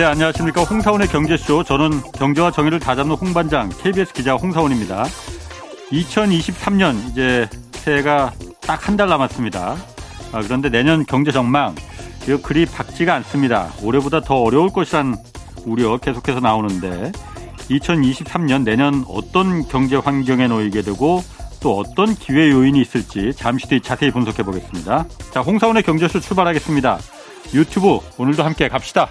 네, 안녕하십니까. 홍사원의 경제쇼. 저는 경제와 정의를 다잡는 홍반장, KBS 기자 홍사원입니다. 2023년 이제 새해가 딱 한 달 남았습니다. 아, 그런데 내년 경제 전망, 이거 그리 밝지가 않습니다. 올해보다 더 어려울 것이란 우려 계속해서 나오는데 2023년 내년 어떤 경제 환경에 놓이게 되고 또 어떤 기회 요인이 있을지 잠시 뒤 자세히 분석해 보겠습니다. 자, 홍사훈의 경제쇼 출발하겠습니다. 유튜브 오늘도 함께 갑시다.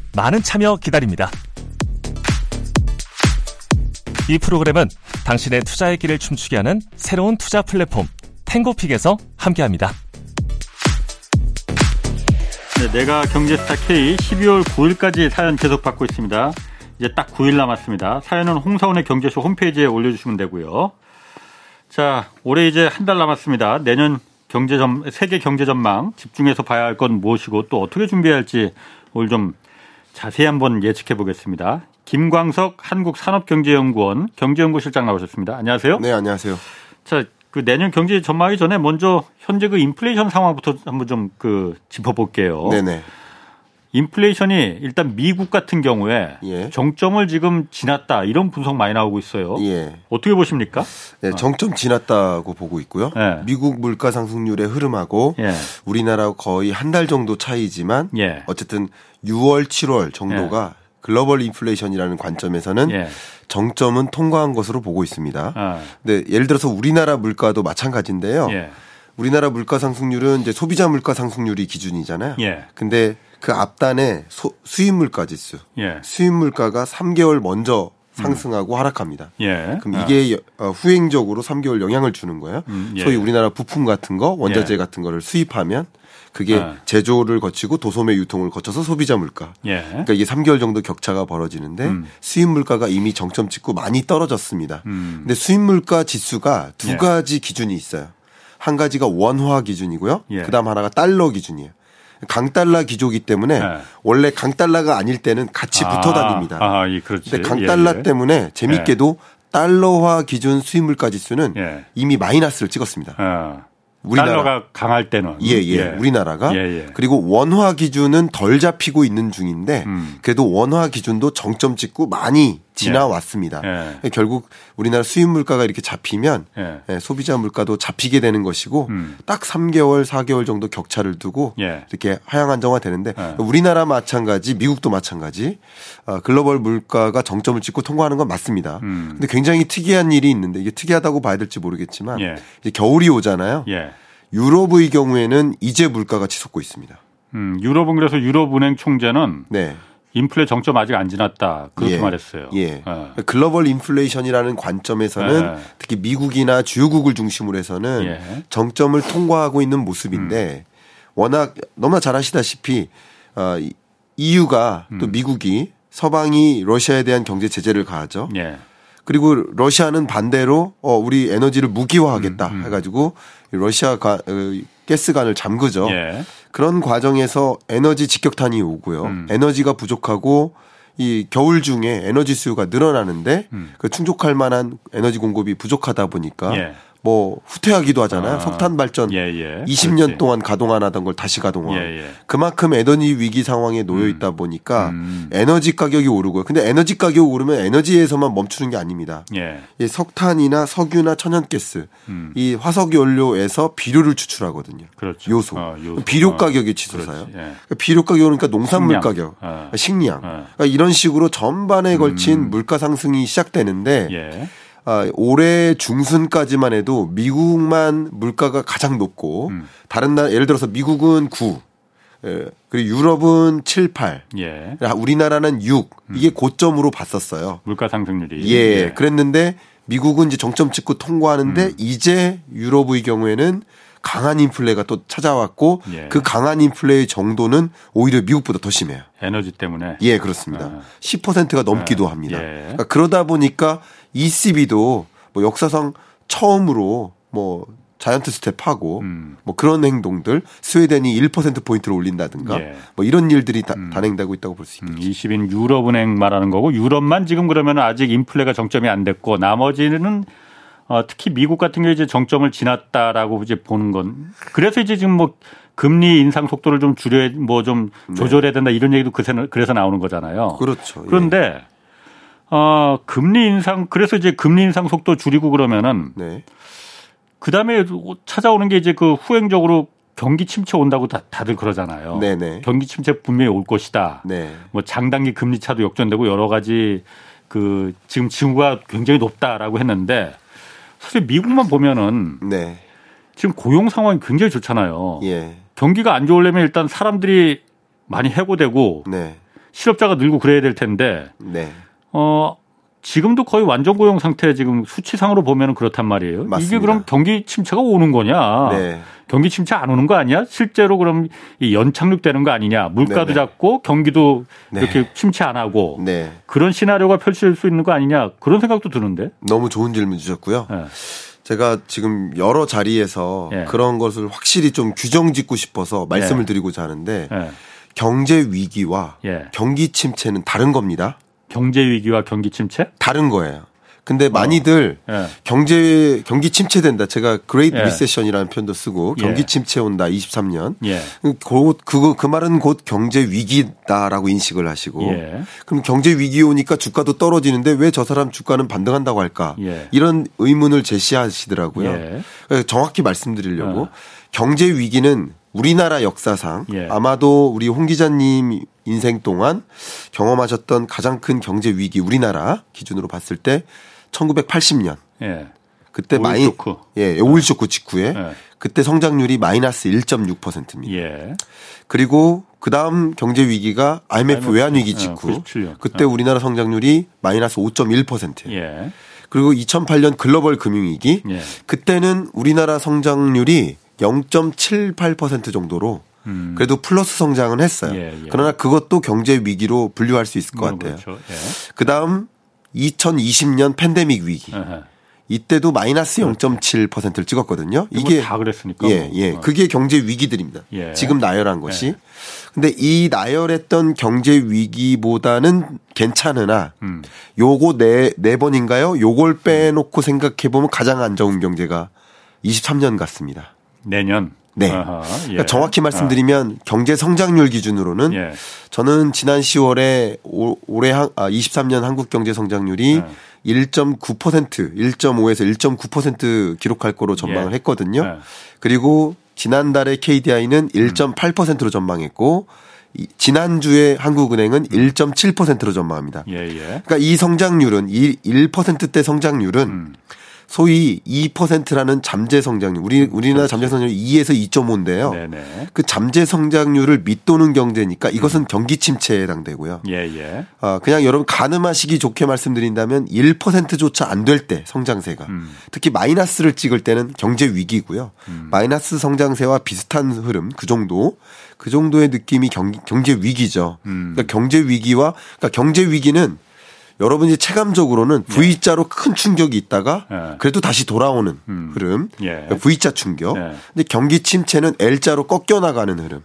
많은 참여 기다립니다. 이 프로그램은 당신의 투자의 길을 춤추게 하는 새로운 투자 플랫폼 탱고픽에서 함께합니다. 네, 내가 경제스타 K 12월 9일까지 사연 계속 받고 있습니다. 이제 딱 9일 남았습니다. 사연은 홍사원의 경제쇼 홈페이지에 올려주시면 되고요. 자, 올해 이제 한 달 남았습니다. 내년 경제 전 세계 경제 전망 집중해서 봐야 할 건 무엇이고 또 어떻게 준비해야 할지 오늘 좀 자세히 한번 예측해 보겠습니다. 김광석 한국산업경제연구원 경제연구실장 나오셨습니다. 안녕하세요. 네, 안녕하세요. 자, 그 내년 경제 전망하기 전에 먼저 현재 그 인플레이션 상황부터 한번 좀 그 짚어볼게요. 네네. 인플레이션이 일단 미국 같은 경우에 예. 정점을 지금 지났다 이런 분석 많이 나오고 있어요. 예. 어떻게 보십니까? 네, 정점 지났다고 보고 있고요. 예. 미국 물가 상승률의 흐름하고 예. 우리나라 거의 한 달 정도 차이지만 예. 어쨌든 6월, 7월 정도가 글로벌 인플레이션이라는 관점에서는 예. 정점은 통과한 것으로 보고 있습니다. 아, 근데 예를 들어서 우리나라 물가도 마찬가지인데요. 예. 우리나라 물가 상승률은 이제 소비자 물가 상승률이 기준이잖아요. 예. 근데 그 앞단에 소- 수입 물가 지수, 예. 수입 물가가 3개월 먼저 상승하고 하락합니다. 예. 그럼 아, 이게 여- 어, 후행적으로 3개월 영향을 주는 거예요. 음, 예. 소위 우리나라 부품 같은 거, 원자재 예. 같은 거를 수입하면 그게 아. 제조를 거치고 도소매 유통을 거쳐서 소비자 물가. 예. 그러니까 이게 3개월 정도 격차가 벌어지는데 음. 수입 물가가 이미 정점 찍고 많이 떨어졌습니다. 음. 근데 수입 물가 지수가 두 예. 가지 기준이 있어요. 한 가지가 원화 기준이고요. 예. 그다음 하나가 달러 기준이에요. 강달러 기조기 때문에 예. 원래 강달러가 아닐 때는 같이 붙어 다닙니다. 아, 예, 그렇지. 근데 강달러 예, 예. 때문에 재밌게도 달러화 기준 수입 물가 지수는 예. 이미 마이너스를 찍었습니다. 어. 우리나라. 달러가 강할 때는 예, 예, 우리나라가 예, 예. 그리고 원화 기준은 덜 잡히고 있는 중인데 음. 그래도 원화 기준도 정점 찍고 많이 지나왔습니다. 예. 결국 우리나라 수입 물가가 이렇게 잡히면 예. 예, 소비자 물가도 잡히게 되는 것이고 음. 딱 3개월, 4개월 정도 격차를 두고 예. 이렇게 하향 안정화 되는데 예. 우리나라 마찬가지, 미국도 마찬가지 어, 글로벌 물가가 정점을 찍고 통과하는 건 맞습니다. 음. 근데 굉장히 특이한 일이 있는데 이게 특이하다고 봐야 될지 모르겠지만 예. 이제 겨울이 오잖아요. 예. 유럽의 경우에는 이제 물가가 치솟고 있습니다. 음, 유럽은 그래서 유럽은행 총재는 네. 인플레 정점 아직 안 지났다. 그렇게 예. 말했어요. 예. 어. 글로벌 인플레이션이라는 관점에서는 예. 특히 미국이나 주요국을 중심으로 해서는 예. 정점을 통과하고 있는 모습인데 워낙 너무나 잘 아시다시피 어, 이- EU가 또 음. 미국이 서방이 러시아에 대한 경제 제재를 가하죠. 예. 그리고 러시아는 반대로 어 우리 에너지를 무기화하겠다 음, 해가지고 러시아 가, 어, 가스관을 잠그죠. 예. 그런 과정에서 에너지 직격탄이 오고요. 음. 에너지가 부족하고 이 겨울 중에 에너지 수요가 늘어나는데 음. 그 충족할 만한 에너지 공급이 부족하다 보니까 예. 뭐 후퇴하기도 하잖아요. 아. 석탄 발전 예, 예. 20년 그렇지. 동안 가동 안 하던 걸 다시 가동하고 예, 예. 그만큼 에너지 위기 상황에 놓여 있다 보니까 음. 에너지 가격이 오르고요. 근데 에너지 가격이 오르면 에너지에서만 멈추는 게 아닙니다. 예. 이 석탄이나 석유나 천연가스 음. 이 화석 연료에서 비료를 추출하거든요. 그렇죠. 요소. 어, 요소. 비료 어, 가격이 치솟아요. 예. 그러니까 비료 가격 오르니까 농산물 식량. 가격, 어. 식량. 어. 그러니까 이런 식으로 전반에 걸친 물가 상승이 시작되는데 예. 아, 올해 중순까지만 해도 미국만 물가가 가장 높고 음. 다른 나라 예를 들어서 미국은 9, 예, 그리고 유럽은 7, 8, 예. 아, 우리나라는 6 이게 고점으로 봤었어요. 물가 상승률이. 예, 그랬는데 미국은 이제 정점 찍고 통과하는데 음. 이제 유럽의 경우에는 강한 인플레가 또 찾아왔고 예. 그 강한 인플레의 정도는 오히려 미국보다 더 심해요. 에너지 때문에. 예, 그렇습니다. 아. 10%가 넘기도 합니다. 예. 그러니까 그러다 보니까 ECB도 뭐 역사상 처음으로 뭐 자이언트 스텝하고 음. 뭐 그런 행동들 스웨덴이 1% 포인트를 올린다든가 예. 뭐 이런 일들이 다, 단행되고 있다고 볼수 음, 있겠죠. 20인 유럽은행 말하는 거고 유럽만 지금 그러면 아직 인플레가 정점이 안 됐고 나머지는 어, 특히 미국 같은 경우에 이제 정점을 지났다라고 이제 보는 건 그래서 이제 지금 뭐 금리 인상 속도를 좀 줄여 뭐 좀 조절해야 된다 이런 얘기도 그래서 그래서 나오는 거잖아요. 그렇죠. 예. 그런데 어, 금리 인상 그래서 이제 금리 인상 속도 줄이고 그러면은 네. 그다음에 찾아오는 게 이제 그 후행적으로 경기 침체 온다고 다, 다들 그러잖아요. 네네. 경기 침체 분명히 올 것이다. 네. 뭐 장단기 금리 차도 역전되고 여러 가지 그 지금 징후가 굉장히 높다라고 했는데 사실 미국만 보면은 네. 지금 고용 상황이 굉장히 좋잖아요. 예. 경기가 안 좋으려면 일단 사람들이 많이 해고되고 네. 실업자가 늘고 그래야 될 텐데 네. 어 지금도 거의 완전 고용 상태 지금 수치상으로 보면은 그렇단 말이에요. 이게 맞습니다. 그럼 경기 침체가 오는 거냐? 네. 경기 침체 안 오는 거 아니야? 실제로 그럼 이 연착륙되는 거 아니냐? 물가도 네네. 작고 경기도 네. 이렇게 침체 안 하고 네. 그런 시나리오가 펼칠 수 있는 거 아니냐? 그런 생각도 드는데. 너무 좋은 질문 주셨고요. 예. 제가 지금 여러 자리에서 예. 그런 것을 확실히 좀 규정 짓고 싶어서 말씀을 예. 드리고자 하는데 예. 경제 위기와 예. 경기 침체는 다른 겁니다. 경제 위기와 경기 침체? 다른 거예요. 근데 많이들 예. 경제 경기 침체된다. 제가 Great 예. Recession이라는 표현도 쓰고 예. 경기 침체 온다. 23년. 예. 곧 그거 그 말은 곧 경제 위기다라고 인식을 하시고 예. 그럼 경제 위기 오니까 주가도 떨어지는데 왜 저 사람 주가는 반등한다고 할까? 예. 이런 의문을 제시하시더라고요. 예. 정확히 말씀드리려고 어. 경제 위기는 우리나라 역사상 예. 아마도 우리 홍 기자님 인생 동안 경험하셨던 가장 큰 경제 위기 우리나라 기준으로 봤을 때 1980년 예. 그때 오일 쇼크. 예, 오일 쇼크 직후에 예. 그때 성장률이 마이너스 1.6%입니다. 예. 그리고 그다음 경제 위기가 IMF IMF, 외환 위기 예, 직후 97년. 그때 우리나라 성장률이 마이너스 5.1%예요. 예. 그리고 2008년 글로벌 금융 위기 예. 그때는 우리나라 성장률이 0.78% 정도로 음. 그래도 플러스 성장은 했어요. 예, 예. 그러나 그것도 경제 위기로 분류할 수 있을 것 그건 같아요. 그렇죠. 예. 그다음 2020년 팬데믹 위기. 에헤. 이때도 마이너스 0.7%를 찍었거든요. 이게 이게 뭐다 그랬으니까. 예, 뭐. 예. 어. 그게 경제 위기들입니다. 예. 지금 나열한 것이. 근데 이 나열했던 경제 위기보다는 괜찮으나 음. 요거 네, 네 번인가요? 요걸 빼놓고 생각해 보면 가장 안 좋은 경제가 23년 같습니다. 내년. 네. 아하, 예. 그러니까 정확히 말씀드리면 경제 성장률 기준으로는 예. 저는 지난 10월에 올- 올해 한, 아, 23년 한국 경제 성장률이 예. 1.9% 1.5에서 1.9% 기록할 거로 전망을 예. 했거든요. 예. 그리고 지난달에 KDI는 1.8%로 전망했고 이- 지난주에 한국은행은 1.7%로 전망합니다. 예, 예. 그러니까 이 성장률은 이 1%대 성장률은 음. 소위 2%라는 잠재 성장률. 우리 우리나라 잠재 성장률이 2에서 2.5인데요. 네네. 그 잠재 성장률을 밑도는 경제니까 이것은 경기 침체에 해당되고요. 예, 예. 아, 그냥 여러분 가늠하시기 좋게 말씀드린다면 1%조차 안 될 때 성장세가 음. 특히 마이너스를 찍을 때는 경제 위기고요. 마이너스 성장세와 비슷한 흐름 그 정도 그 정도의 느낌이 경, 경제 위기죠. 음. 그러니까 경제 위기와 그러니까 경제 위기는 여러분이 체감적으로는 V자로 큰 충격이 있다가 예. 그래도 다시 돌아오는 음. 흐름. 예. 그러니까 V자 충격. 예. 근데 경기 침체는 L자로 꺾여 나가는 흐름.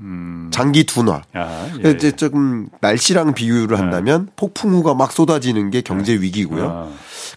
음. 장기 둔화. 아, 예. 그래서 이제 조금 날씨랑 비유를 한다면 폭풍우가 막 쏟아지는 게 경제 위기고요. 아.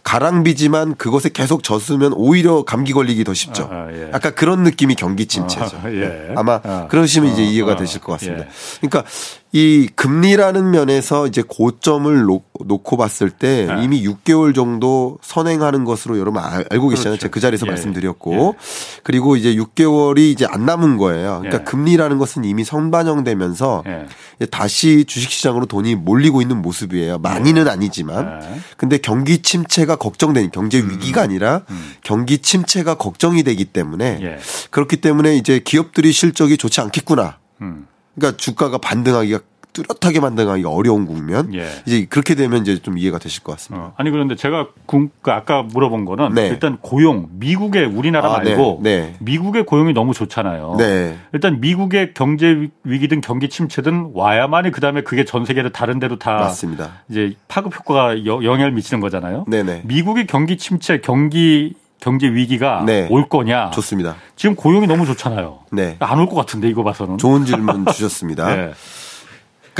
가랑비지만 그것에 계속 젖으면 오히려 감기 걸리기 더 쉽죠. 아, 아, 예. 약간 그런 느낌이 경기 침체죠. 아, 예. 아마 아. 그러시면 이제 어, 이해가 어, 되실 것 같습니다. 예. 그러니까 이 금리라는 면에서 이제 고점을 놓, 고 봤을 때 아. 이미 6개월 정도 선행하는 것으로 여러분 알- 알고 계시잖아요. 그렇죠. 제가 그 자리에서 예. 말씀드렸고 그리고 이제 6개월이 이제 안 남은 거예요. 그러니까 예. 금리라는 것은 이미 선반영 되면서 예. 다시 주식시장으로 돈이 몰리고 있는 모습이에요. 많이는 아니지만. 예. 근데 경기 침체가 걱정되니 경제 위기가 아니라 경기 침체가 걱정이 되기 때문에 음. 예. 그렇기 때문에 이제 기업들이 실적이 좋지 않겠구나. 음. 그러니까 주가가 반등하기가 뚜렷하게 만들기 어려운 국면. 예. 이제 그렇게 되면 이제 좀 이해가 되실 것 같습니다. 어, 아니 그런데 제가 그 아까 물어본 거는 네. 일단 고용 미국의 우리나라 아, 네, 말고 네. 미국의 고용이 너무 좋잖아요. 네. 일단 미국의 경제 위기든 경기 침체든 와야만이 그다음에 그게 전 세계를 다른 데로 다 맞습니다. 이제 파급 효과가 여- 영향을 미치는 거잖아요. 네네. 미국의 경기 침체, 경기 경제 위기가 네. 올 거냐? 좋습니다. 지금 고용이 너무 좋잖아요. 네. 안 올 것 같은데 이거 봐서는. 좋은 질문 주셨습니다. 네.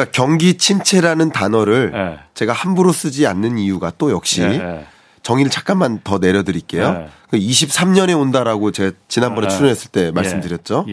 그러니까 경기 침체라는 단어를 네. 제가 함부로 쓰지 않는 이유가 또 역시 네, 네. 정의를 잠깐만 더 내려드릴게요. 네. 그 23년에 온다라고 제가 지난번에 네. 출연했을 때 말씀드렸죠.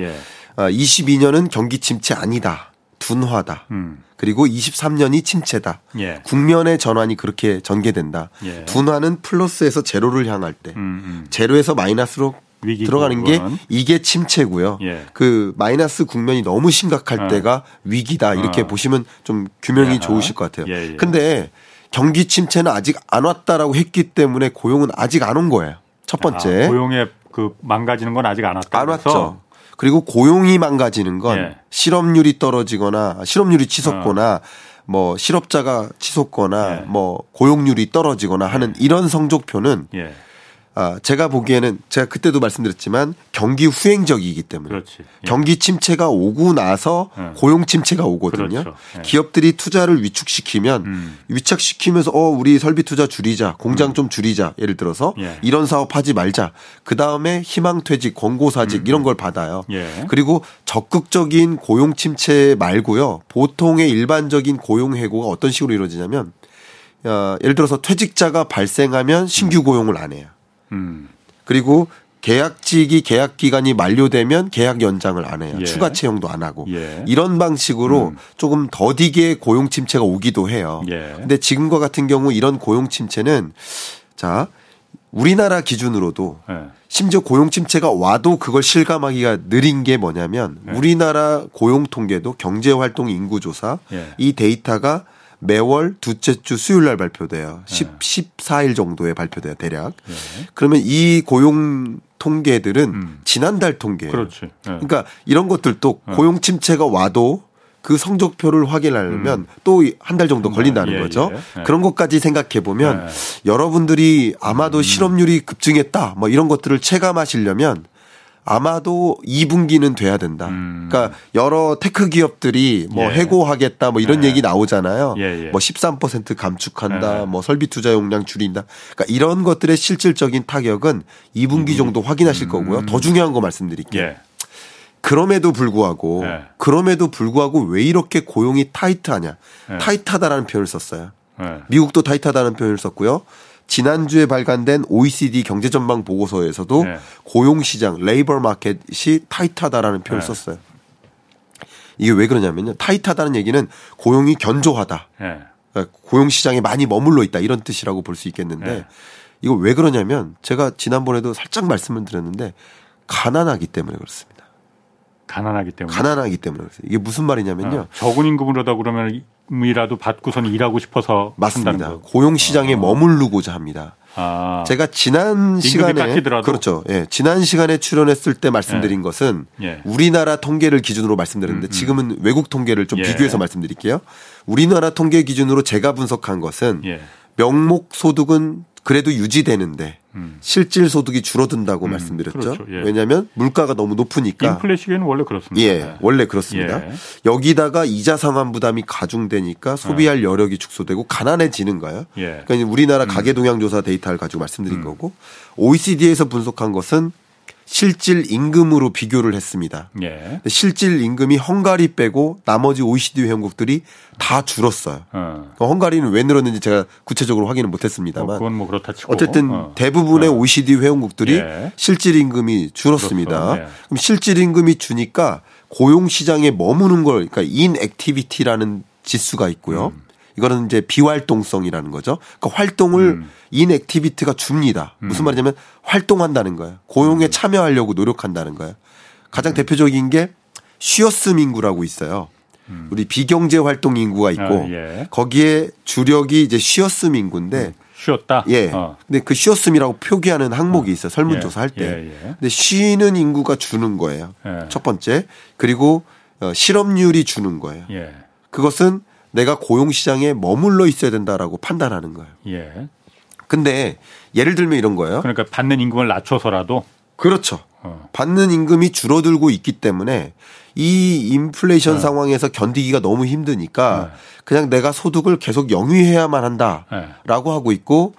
아, 22년은 경기 침체 아니다. 둔화다. 음. 그리고 23년이 침체다. 예. 국면의 전환이 그렇게 전개된다. 예. 둔화는 플러스에서 제로를 향할 때, 음, 음. 제로에서 마이너스로 들어가는 게 그거는. 이게 침체고요. 예. 그 마이너스 국면이 너무 심각할 어. 때가 위기다. 이렇게 어. 보시면 좀 규명이 야. 좋으실 것 같아요. 예, 예. 근데 경기 침체는 아직 안 왔다라고 했기 때문에 고용은 아직 안 온 거예요. 첫 번째. 아, 고용의 그 망가지는 건 아직 안 왔다. 안 왔죠. 그리고 고용이 망가지는 건 예. 실업률이 떨어지거나 실업률이 치솟거나 뭐 실업자가 치솟거나 어. 예. 뭐 고용률이 떨어지거나 하는 이런 성적표는 예. 아, 제가 보기에는 제가 그때도 말씀드렸지만 경기 후행적이기 때문에 그렇지. 예. 경기 침체가 오고 나서 예. 고용 침체가 오거든요. 그렇죠. 예. 기업들이 투자를 위축시키면 음. 위축시키면서 어 우리 설비 투자 줄이자, 공장 좀 줄이자. 예를 들어서 예. 이런 사업 하지 말자. 그 다음에 희망퇴직, 권고사직 이런 걸 받아요. 음. 예. 그리고 적극적인 고용 침체 말고요. 보통의 일반적인 고용 해고가 어떤 식으로 이루어지냐면 어, 예를 들어서 퇴직자가 발생하면 신규 고용을 안 해요. 음. 그리고 계약직이 계약 기간이 만료되면 계약 연장을 안 해요. 예. 추가 채용도 안 하고. 예. 이런 방식으로 조금 더디게 고용 침체가 오기도 해요. 예. 근데 지금과 같은 경우 이런 고용 침체는 자, 우리나라 기준으로도 예. 심지어 고용 침체가 와도 그걸 실감하기가 느린 게 뭐냐면 네. 우리나라 고용 통계도 경제 활동 인구 조사 예. 이 데이터가 매월 둘째 주 수요일 날 발표돼요. 네. 10, 14일 정도에 발표돼요, 대략. 예. 그러면 이 고용 통계들은 음. 지난달 통계예요. 그렇지. 예. 그러니까 이런 것들도 고용 침체가 와도 그 성적표를 확인하려면 또 한 달 정도 걸린다는 예, 거죠. 예. 예. 그런 것까지 생각해 보면 예. 여러분들이 음. 아마도 실업률이 급증했다 뭐 이런 것들을 체감하시려면 아마도 2분기는 돼야 된다. 음. 그러니까 여러 tech 기업들이 뭐 예. 해고하겠다 뭐 이런 예. 얘기 나오잖아요. 예, 예. 뭐13% 감축한다. 예. 뭐 설비 투자 용량 줄인다. 그러니까 이런 것들의 실질적인 타격은 2분기 정도 확인하실 거고요. 더 중요한 거 말씀드릴게요. 음. 예. 그럼에도 불구하고 네. 그럼에도 불구하고 왜 이렇게 고용이 타이트하냐? 네. 타이트하다라는 표현을 썼어요. 예. 미국도 타이트하다는 표현을 썼고요. 지난주에 발간된 OECD 경제 전망 보고서에서도 네. 고용 시장 레이버 마켓이 타이트하다라는 표현을 네. 썼어요. 이게 왜 그러냐면요. 타이트하다는 얘기는 고용이 견조하다. 예. 그러니까 고용 시장에 많이 머물러 있다 이런 뜻이라고 볼 수 있겠는데 네. 이거 왜 그러냐면 제가 지난번에도 살짝 말씀을 드렸는데 가난하기 때문에 그렇습니다. 가난하기 때문에. 가난하기 때문에 그렇습니다. 이게 무슨 말이냐면요. 어, 적은 임금으로다 그러면 이라도 받고선 일하고 싶어서 맞습니다. 거. 고용 시장에 머물르고자 합니다. 아. 제가 지난 시간에? 그렇죠. 예. 지난 시간에 출연했을 때 말씀드린 것은 예. 우리나라 통계를 기준으로 말씀드렸는데 지금은 외국 통계를 좀 예. 비교해서 말씀드릴게요. 우리나라 통계 기준으로 제가 분석한 것은 예. 명목 소득은 그래도 유지되는데 음. 실질 소득이 줄어든다고 말씀드렸죠. 그렇죠. 예. 왜냐하면 물가가 너무 높으니까. 인플레 시기에는 원래 그렇습니다. 예, 원래 그렇습니다. 예. 여기다가 이자 상환 부담이 가중되니까 소비할 여력이 축소되고 가난해지는 거예요. 예. 그러니까 우리나라 가계 동향 조사 데이터를 가지고 말씀드린 거고 OECD에서 분석한 것은 실질 임금으로 비교를 했습니다. 예. 실질 임금이 헝가리 빼고 나머지 OECD 회원국들이 다 줄었어요. 어. 그 헝가리는 왜 늘었는지 제가 구체적으로 확인은 뭐 못했습니다만 그건 뭐 그렇다 치고. 어쨌든 어. 대부분의 OECD 회원국들이 예. 실질 임금이 줄었습니다. 줄었어. 예. 그럼 실질 임금이 주니까 고용 시장에 머무는 걸 그러니까 inactivity라는 지수가 있고요. 음. 이거는 이제 비활동성이라는 거죠. 그러니까 활동을 음. inactivity가 줍니다. 무슨 말이냐면 활동한다는 거예요. 음. 고용에 참여하려고 노력한다는 거예요. 가장 대표적인 게 쉬어슴 인구라고 있어요. 우리 비경제 활동 인구가 있고 음. 아, 예. 거기에 주력이 이제 쉬어슴 인구인데 쉬었다. 예. 어. 근데 그 쉬었음이라고 표기하는 항목이 있어요. 설문조사 예, 할 때. 예, 예. 근데 쉬는 인구가 주는 거예요. 예. 첫 번째. 그리고 어, 실업률이 주는 거예요. 예. 그것은 내가 고용 시장에 머물러 있어야 된다라고 판단하는 거예요. 예. 근데 예를 들면 이런 거예요. 그러니까 받는 임금을 낮춰서라도 그렇죠. 어. 받는 임금이 줄어들고 있기 때문에 이 인플레이션 네. 상황에서 견디기가 너무 힘드니까 네. 그냥 내가 소득을 계속 영위해야만 한다라고 네. 하고 있고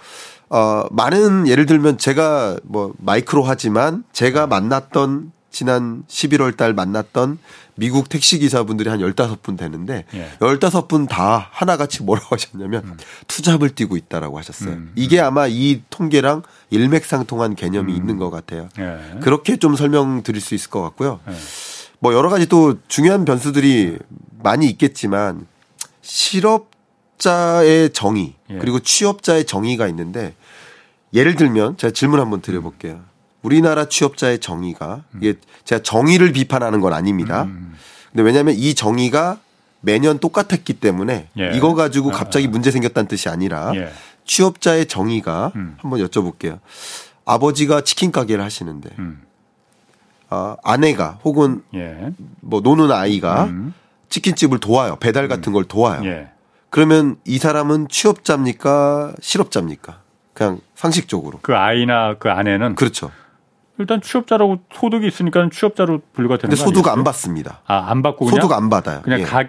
어 많은 예를 들면 제가 뭐 마이크로 하지만 제가 네. 만났던 지난 11월 달 만났던 미국 택시 기사분들이 한 15분 되는데 예. 15분 다 하나같이 뭐라고 하셨냐면 음. 투잡을 뛰고 있다라고 하셨어요. 이게 아마 이 통계랑 일맥상통한 개념이 있는 것 같아요. 예. 그렇게 좀 설명드릴 수 있을 것 같고요. 예. 뭐 여러 가지 또 중요한 변수들이 많이 있겠지만 실업자의 정의 예. 그리고 취업자의 정의가 있는데 예를 들면 제가 질문 한번 드려볼게요. 우리나라 취업자의 정의가 이게 제가 정의를 비판하는 건 아닙니다. 음. 근데 왜냐하면 이 정의가 매년 똑같았기 때문에 예. 이거 가지고 갑자기 문제 생겼다는 뜻이 아니라 예. 취업자의 정의가 음. 한번 여쭤볼게요. 아버지가 치킨 가게를 하시는데 음. 아, 아내가 혹은 예. 뭐 노는 아이가 음. 치킨집을 도와요. 배달 같은 걸 도와요. 예. 그러면 이 사람은 취업자입니까? 실업자입니까? 그냥 상식적으로. 그 아이나 그 아내는 그렇죠. 일단 취업자라고 소득이 있으니까 취업자로 분류가 되는 근데 거 소득 안? 받습니다. 아, 안 받고 그냥 소득 안 받아요. 그냥 예. 가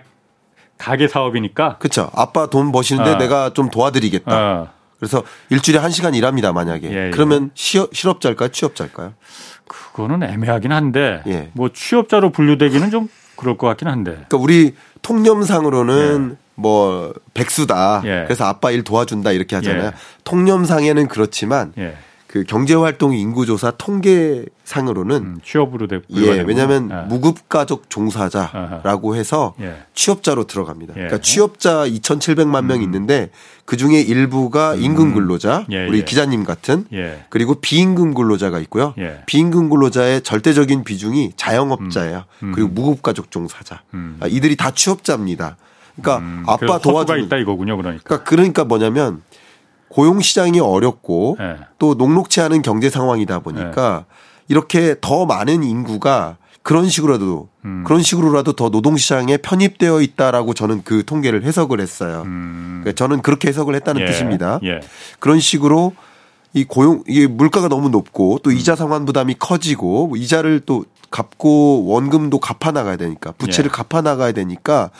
가게 사업이니까 그렇죠. 아빠 돈 버시는데 아. 내가 좀 도와드리겠다. 어, 그래서 일주일에 한 시간 일합니다. 만약에. 예, 예. 그러면 시업, 실업자일까요? 취업자일까요? 그거는 애매하긴 한데 예. 뭐 취업자로 분류되기는 좀 그럴 것 같긴 한데. 그러니까 우리 통념상으로는 뭐 백수다. 예. 그래서 아빠 일 도와준다 이렇게 하잖아요. 예. 통념상에는 그렇지만 예. 그 경제활동 인구조사 통계상으로는 음, 취업으로 되 예, 왜냐하면 예. 무급가족 종사자라고 해서 예. 취업자로 들어갑니다. 예. 그러니까 취업자 2,700만 명 있는데 그 중에 일부가 임금 근로자, 예, 우리 예. 기자님 같은 예. 그리고 비임금 근로자가 있고요. 예. 비임금 근로자의 절대적인 비중이 자영업자예요. 음. 그리고 무급가족 종사자. 음. 아, 이들이 다 취업자입니다. 그러니까 음, 아빠 도와주는 있다 이거군요, 그러니까. 그러니까 그러니까 뭐냐면 고용 시장이 어렵고 예. 또 녹록치 않은 경제 상황이다 보니까 이렇게 더 많은 인구가 그런 식으로라도 음. 그런 식으로라도 더 노동 시장에 편입되어 있다라고 저는 그 통계를 해석을 했어요. 음. 그러니까 저는 그렇게 해석을 했다는 예. 뜻입니다. 예. 그런 식으로 이 고용 이게 물가가 너무 높고 음. 또 이자 상환 부담이 커지고 뭐 이자를 또 갚고 원금도 갚아 나가야 되니까 부채를 예. 갚아 나가야 되니까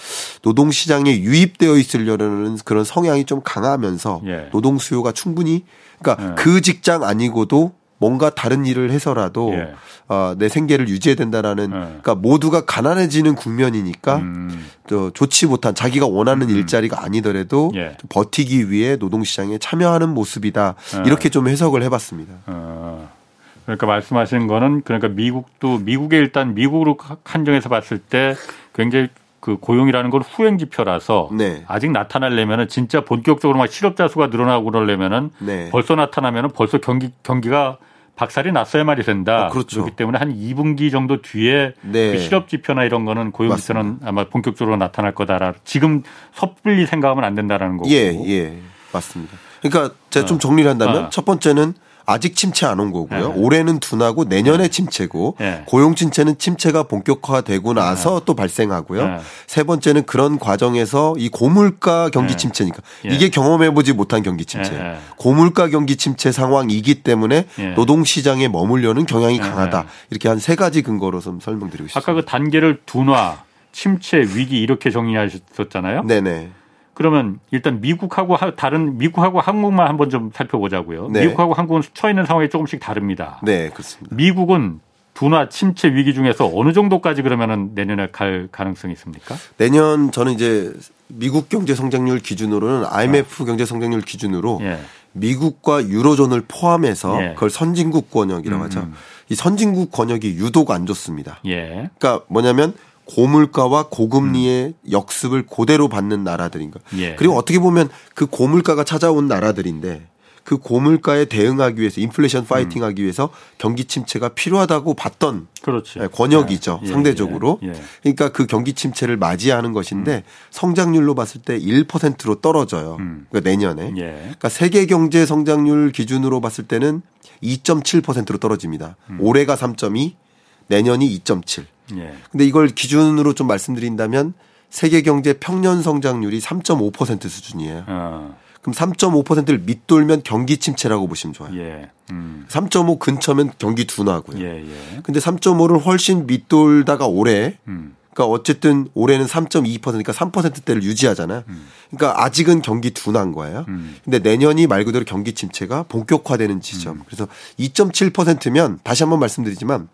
노동 시장에 유입되어 있으려는 그런 성향이 좀 강하면서 예. 노동 수요가 충분히 그러니까 예. 그 직장 아니고도 뭔가 다른 일을 해서라도 예. 어, 내 생계를 유지해야 된다라는 예. 그러니까 모두가 가난해지는 국면이니까 음. 또 좋지 못한 자기가 원하는 일자리가 아니더라도 예. 좀 버티기 위해 노동 시장에 참여하는 모습이다 예. 이렇게 좀 해석을 해봤습니다. 어, 그러니까 말씀하신 거는 그러니까 미국도 미국에 일단 미국으로 한정해서 봤을 때 굉장히 그 고용이라는 건 후행 지표라서 네. 아직 나타나려면은 진짜 본격적으로 막 실업자 수가 늘어나고 그러려면은 네. 벌써 나타나면은 벌써 경기 경기가 박살이 났어야 말이 된다. 어, 그렇죠. 그렇기 때문에 한 2분기 정도 뒤에 네. 그 실업 지표나 이런 거는 고용 지표는 아마 본격적으로 나타날 거다라. 지금 섣불리 생각하면 안 된다라는 거고. 예, 예. 맞습니다. 그러니까 제가 좀 정리를 한다면 어. 첫 번째는 아직 침체 안 온 거고요. 네. 올해는 둔하고 내년에 침체고 네. 고용 침체는 침체가 본격화되고 나서 또 발생하고요. 네. 세 번째는 그런 과정에서 이 고물가 경기 네. 침체니까 예. 이게 경험해 보지 못한 경기 침체예요. 예, 예. 고물가 경기 침체 상황이기 때문에 예. 노동 시장에 머물려는 경향이 예, 강하다. 예. 이렇게 한 세 가지 근거로 좀 설명드리고 싶습니다. 아까 그 단계를 둔화, 침체, 위기 이렇게 정리하셨잖아요. 네네. 그러면 일단 미국하고 하- 다른 미국하고 한국만 한번 좀 살펴보자고요. 네. 미국하고 한국은 처해 있는 상황이 조금씩 다릅니다. 네, 그렇습니다. 미국은 둔화, 침체 위기 중에서 어느 정도까지 그러면은 내년에 갈 가능성이 있습니까? 내년 저는 이제 미국 경제 성장률 기준으로는 IMF 경제 성장률 기준으로 아. 예. 미국과 유로존을 포함해서 예. 그걸 선진국 권역이라고 음, 하죠. 음. 이 선진국 권역이 유독 안 좋습니다. 예. 그러니까 뭐냐면 고물가와 고금리의 역습을 그대로 받는 나라들인가. 음. 예. 그리고 어떻게 보면 그 고물가가 찾아온 나라들인데 그 고물가에 대응하기 위해서 인플레이션 파이팅 하기 위해서 경기 침체가 필요하다고 봤던 그렇지. 네, 권역이죠. 예, 예, 상대적으로. 예, 예. 그러니까 그 경기 침체를 맞이하는 것인데 성장률로 봤을 때 1%로 떨어져요. 음. 그러니까 내년에. 예. 그러니까 세계 경제 성장률 기준으로 봤을 때는 2.7%로 떨어집니다. 음. 올해가 3.2, 내년이 2.7. 예. 근데 이걸 기준으로 좀 말씀드린다면 세계 경제 평년 성장률이 3.5% 수준이에요. 어, 그럼 3.5%를 밑돌면 경기 침체라고 보시면 좋아요. 예. 음. 3.5 근처면 경기 둔화고요. 예, 예. 근데 3.5를 훨씬 밑돌다가 올해 음. 그러니까 어쨌든 올해는 3.2%니까 3%대를 유지하잖아요. 그러니까 아직은 경기 둔한 거예요. 음. 근데 내년이 말 그대로 경기 침체가 본격화되는 지점. 음. 그래서 2.7%면 다시 한번 말씀드리지만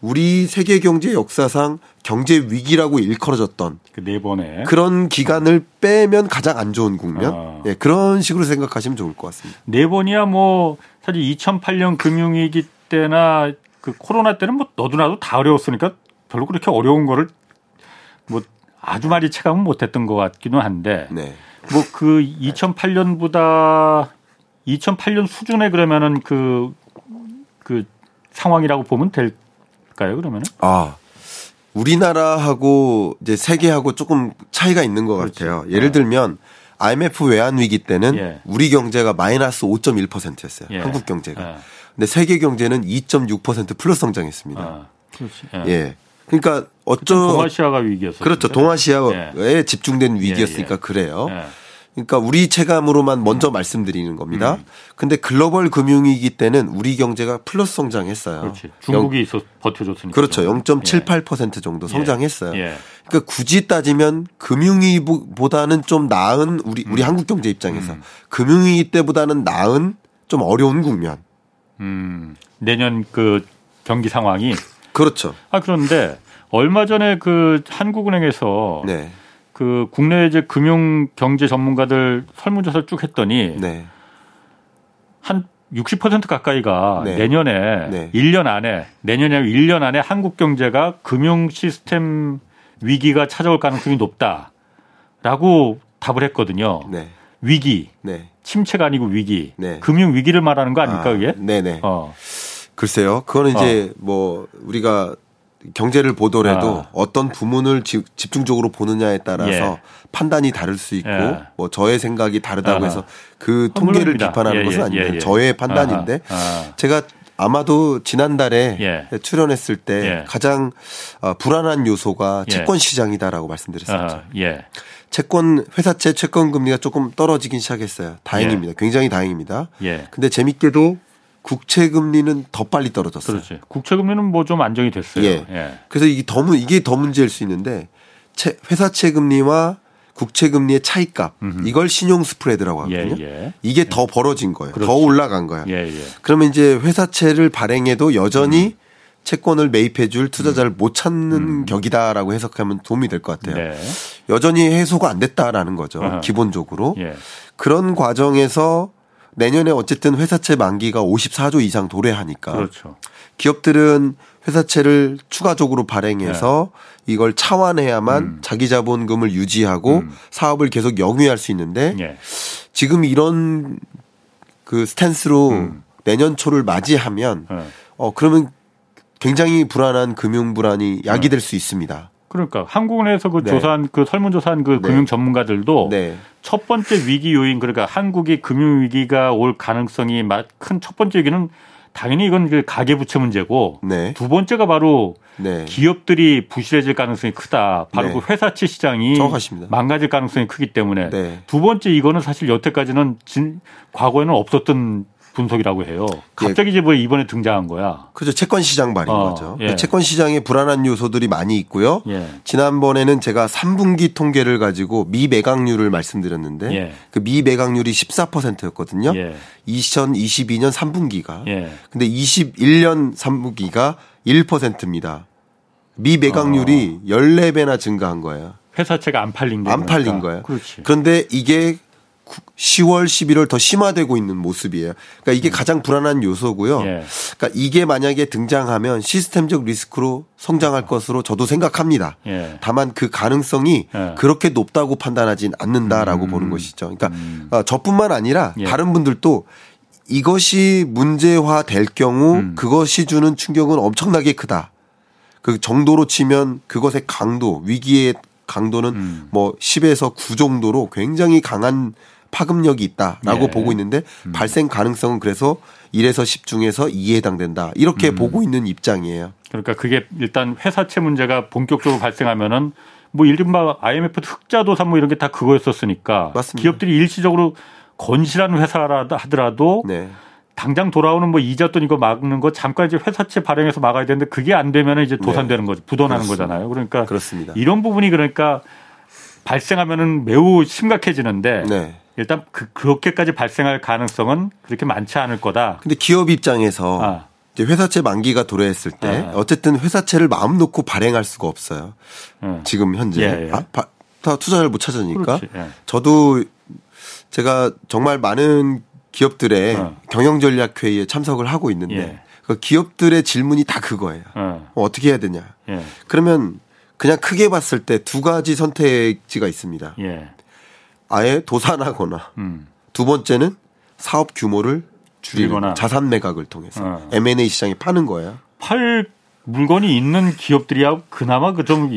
우리 세계 경제 역사상 경제 위기라고 일컬어졌던 그 네 번에 그런 기간을 빼면 가장 안 좋은 국면. 아. 예, 그런 식으로 생각하시면 좋을 것 같습니다. 네 번이야 뭐 사실 2008년 금융위기 때나 그 코로나 때는 뭐 너도나도 다 어려웠으니까 별로 그렇게 어려운 거를 뭐 아주 많이 체감은 못했던 것 같기는 한데 네. 뭐그 2008년보다 2008년 수준의 그러면은 그, 그 상황이라고 보면 될 까요, 그러면은? 아, 우리나라하고 이제 세계하고 조금 차이가 있는 것 그렇지. 같아요. 예를 들면 IMF 외환 위기 때는 예. 우리 경제가 마이너스 5.1%였어요. 예. 한국 경제가. 예. 근데 세계 경제는 2.6% 플러스 성장했습니다. 아, 그렇지. 예. 그러니까 좀 어쩌 동아시아가 위기였어요. 그렇죠. 동아시아에 예. 집중된 위기였으니까 예, 예. 그래요. 예. 그러니까 우리 체감으로만 먼저 말씀드리는 겁니다. 음. 근데 글로벌 금융위기 때는 우리 경제가 플러스 성장했어요. 그렇지. 중국이 있어 버텨줬으니까. 그렇죠. 좀. 0.78% 정도 성장했어요. 예. 그러니까 굳이 따지면 금융위보다는 좀 나은 우리 우리 한국 경제 입장에서 금융위기 때보다는 나은 좀 어려운 국면. 음, 내년 그 경기 상황이 그렇죠. 아 그런데 얼마 전에 그 한국은행에서 네. 그 국내 이제 금융 경제 전문가들 설문조사를 쭉 했더니 네. 한60% 가까이가 네. 내년에 네. 1년 안에 아니라 1년 안에 한국 경제가 금융 시스템 위기가 찾아올 가능성이 높다라고 답을 했거든요. 네. 위기, 네. 침체가 아니고 위기, 네. 금융 위기를 말하는 거 아닙니까 아, 그게? 네네. 어, 글쎄요. 그거는 이제 뭐 우리가 경제를 보더라도 아. 어떤 부문을 지- 집중적으로 보느냐에 따라서 예. 판단이 다를 수 있고 예. 뭐 저의 생각이 다르다고 아하. 해서 그 아, 통계를 물론입니다. 비판하는 예, 것은 예, 아닙니다. 예, 예. 저의 판단인데 아하. 아. 제가 아마도 지난달에 예. 출연했을 때 예. 가장 어, 불안한 요소가 예. 채권 시장이다라고 말씀드렸었죠. 아, 예. 채권 회사채 채권 금리가 조금 떨어지긴 시작했어요. 다행입니다. 굉장히 다행입니다. 예. 근데 재밌게도 국채 금리는 더 빨리 떨어졌어요. 그렇지. 국채 금리는 뭐 좀 안정이 됐어요. 예. 예. 그래서 이게 더 문- 이게 더 문제일 수 있는데 채- 회사채 금리와 국채 금리의 차이값 이걸 신용 스프레드라고 하거든요. 예, 예. 이게 더 벌어진 거예요. 더 그렇지. 올라간 거예요. 예, 예. 그러면 이제 회사채를 발행해도 여전히 음. 채권을 매입해 줄 투자자를 못 찾는 격이다라고 해석하면 도움이 될 것 같아요. 네. 여전히 해소가 안 됐다라는 거죠. 아하. 기본적으로. 예. 그런 과정에서 내년에 어쨌든 회사채 만기가 54조 이상 도래하니까 그렇죠. 기업들은 회사채를 추가적으로 발행해서 이걸 차환해야만 자기 자본금을 유지하고 사업을 계속 영위할 수 있는데 예. 지금 이런 그 스탠스로 내년 초를 맞이하면 예. 어 그러면 굉장히 불안한 금융 불안이 야기될 수 있습니다. 그러니까 한국은행에서 그 네. 조사한 그 설문조사한 그 네. 금융 전문가들도 네. 첫 번째 위기 요인 그러니까 한국이 금융 위기가 올 가능성이 큰 첫 번째 위기는 당연히 이건 그 가계 부채 문제고 네. 두 번째가 바로 네. 기업들이 부실해질 가능성이 크다. 바로 네. 그 회사채 시장이 정확하십니다. 망가질 가능성이 크기 때문에 네. 두 번째 이거는 사실 여태까지는 진, 과거에는 없었던 분석이라고 해요. 갑자기 이제 뭐 이번에 등장한 거야. 그죠. 채권 시장 발인 어, 거죠. 예. 채권 시장에 불안한 요소들이 많이 있고요. 예. 지난번에는 제가 3분기 통계를 가지고 미 매각률을 말씀드렸는데 예. 그미 매각률이 14%였거든요. 예. 2022년 3분기가. 예. 근데 21년 3분기가 1%입니다. 미 매각률이 14배나 증가한 거예요. 회사채가 안 팔린 게안 팔린 그러니까. 거예요. 그렇지. 그런데 이게 10월, 11월 더 심화되고 있는 모습이에요. 그러니까 이게 가장 불안한 요소고요. 음. 예. 그러니까 이게 만약에 등장하면 시스템적 리스크로 성장할 것으로 저도 생각합니다. 예. 다만 그 가능성이 예. 그렇게 높다고 판단하진 않는다라고 음. 보는 것이죠. 그러니까 어, 저뿐만 아니라 예. 다른 분들도 이것이 문제화 될 경우 음. 그것이 주는 충격은 엄청나게 크다. 그 정도로 치면 그것의 강도, 위기의 강도는 음. 뭐 10에서 9 정도로 굉장히 강한 파급력이 있다라고 예. 보고 있는데 발생 가능성은 그래서 1에서 10 중에서 2에 해당된다. 이렇게 음. 보고 있는 입장이에요. 그러니까 그게 일단 회사채 문제가 본격적으로 발생하면은 뭐 이른바 IMF 흑자도산 뭐 이런 게 다 그거였었으니까 맞습니다. 기업들이 일시적으로 건실한 회사라도 하더라도 네. 당장 돌아오는 뭐 이자 돈 이거 막는 거 잠깐 이제 회사채 발행해서 막아야 되는데 그게 안 되면 이제 도산되는 거죠. 부도나는 네. 그렇습니다. 거잖아요. 그러니까 그렇습니다. 이런 부분이 그러니까 발생하면은 매우 심각해지는데 네. 일단 그, 그렇게까지 발생할 가능성은 그렇게 많지 않을 거다. 근데 기업 입장에서 아. 이제 회사채 만기가 도래했을 때 아. 어쨌든 회사채를 마음 놓고 발행할 수가 없어요. 응. 지금 현재 예, 예. 아, 바- 다 투자를 못 찾으니까 예. 저도 제가 정말 많은 기업들의 어. 경영 전략 회의에 참석을 하고 있는데 예. 그 기업들의 질문이 다 그거예요. 어, 어, 어떻게 해야 되냐? 예, 그러면 그냥 크게 봤을 때 두 가지 선택지가 있습니다. 예, 아예 도산하거나 음, 두 번째는 사업 규모를 줄이는 줄이거나. 자산 매각을 통해서 어. M&A 시장에 파는 거예요. 팔 물건이 있는 기업들이야 그나마 그 좀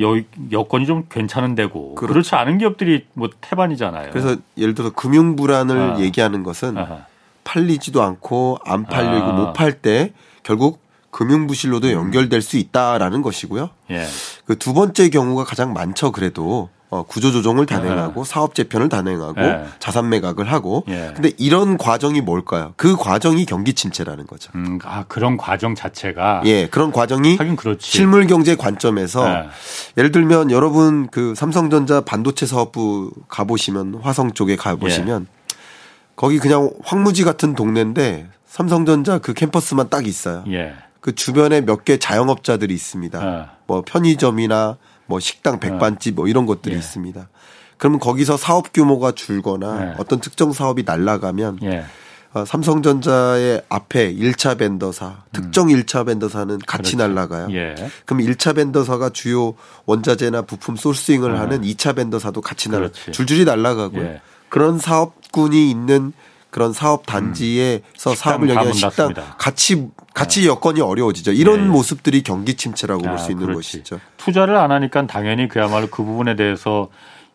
여건이 좀 괜찮은 데고 그렇죠. 그렇지 않은 기업들이 뭐 태반이잖아요. 그래서 예를 들어서 금융 불안을 아. 얘기하는 것은 아하. 팔리지도 않고 안 팔리고 아. 못팔 때 결국 금융 부실로도 연결될 수 있다라는 것이고요. 예, 그 두 번째 경우가 가장 많죠. 그래도 어, 구조 조정을 단행하고 사업 재편을 단행하고 네. 자산 매각을 하고. 예. 근데 이런 과정이 뭘까요? 그 과정이 경기 침체라는 거죠. 음, 아 그런 과정 자체가 예, 그런 과정이. 실물 경제 관점에서 네. 예를 들면 여러분 그 삼성전자 반도체 사업부 가보시면 화성 쪽에 가보시면 예. 거기 그냥 황무지 같은 동네인데 삼성전자 그 캠퍼스만 딱 있어요. 예, 그 주변에 몇 개 자영업자들이 있습니다. 네. 뭐 편의점이나 뭐 식당 백반집 뭐 이런 것들이 예. 있습니다. 그러면 거기서 사업 규모가 줄거나 네. 어떤 특정 사업이 날아가면 예, 어, 삼성전자의 앞에 1차 벤더사, 특정 1차 벤더사는 같이 음. 그렇죠. 날아가요. 예, 그럼 1차 벤더사가 주요 원자재나 부품 소싱을 하는 2차 벤더사도 같이 음. 그렇지. 줄줄이 날아가고요. 예. 그런 사업군이 있는 그런 사업 단지에서 식당 사업을 문 식당 닫습니다. 같이 같이 여건이 어려워지죠. 이런 예, 예. 모습들이 경기 침체라고 볼 아, 수 있는 그렇지. 것이죠. 투자를 안 하니까 당연히 그야말로 그 부분에 대해서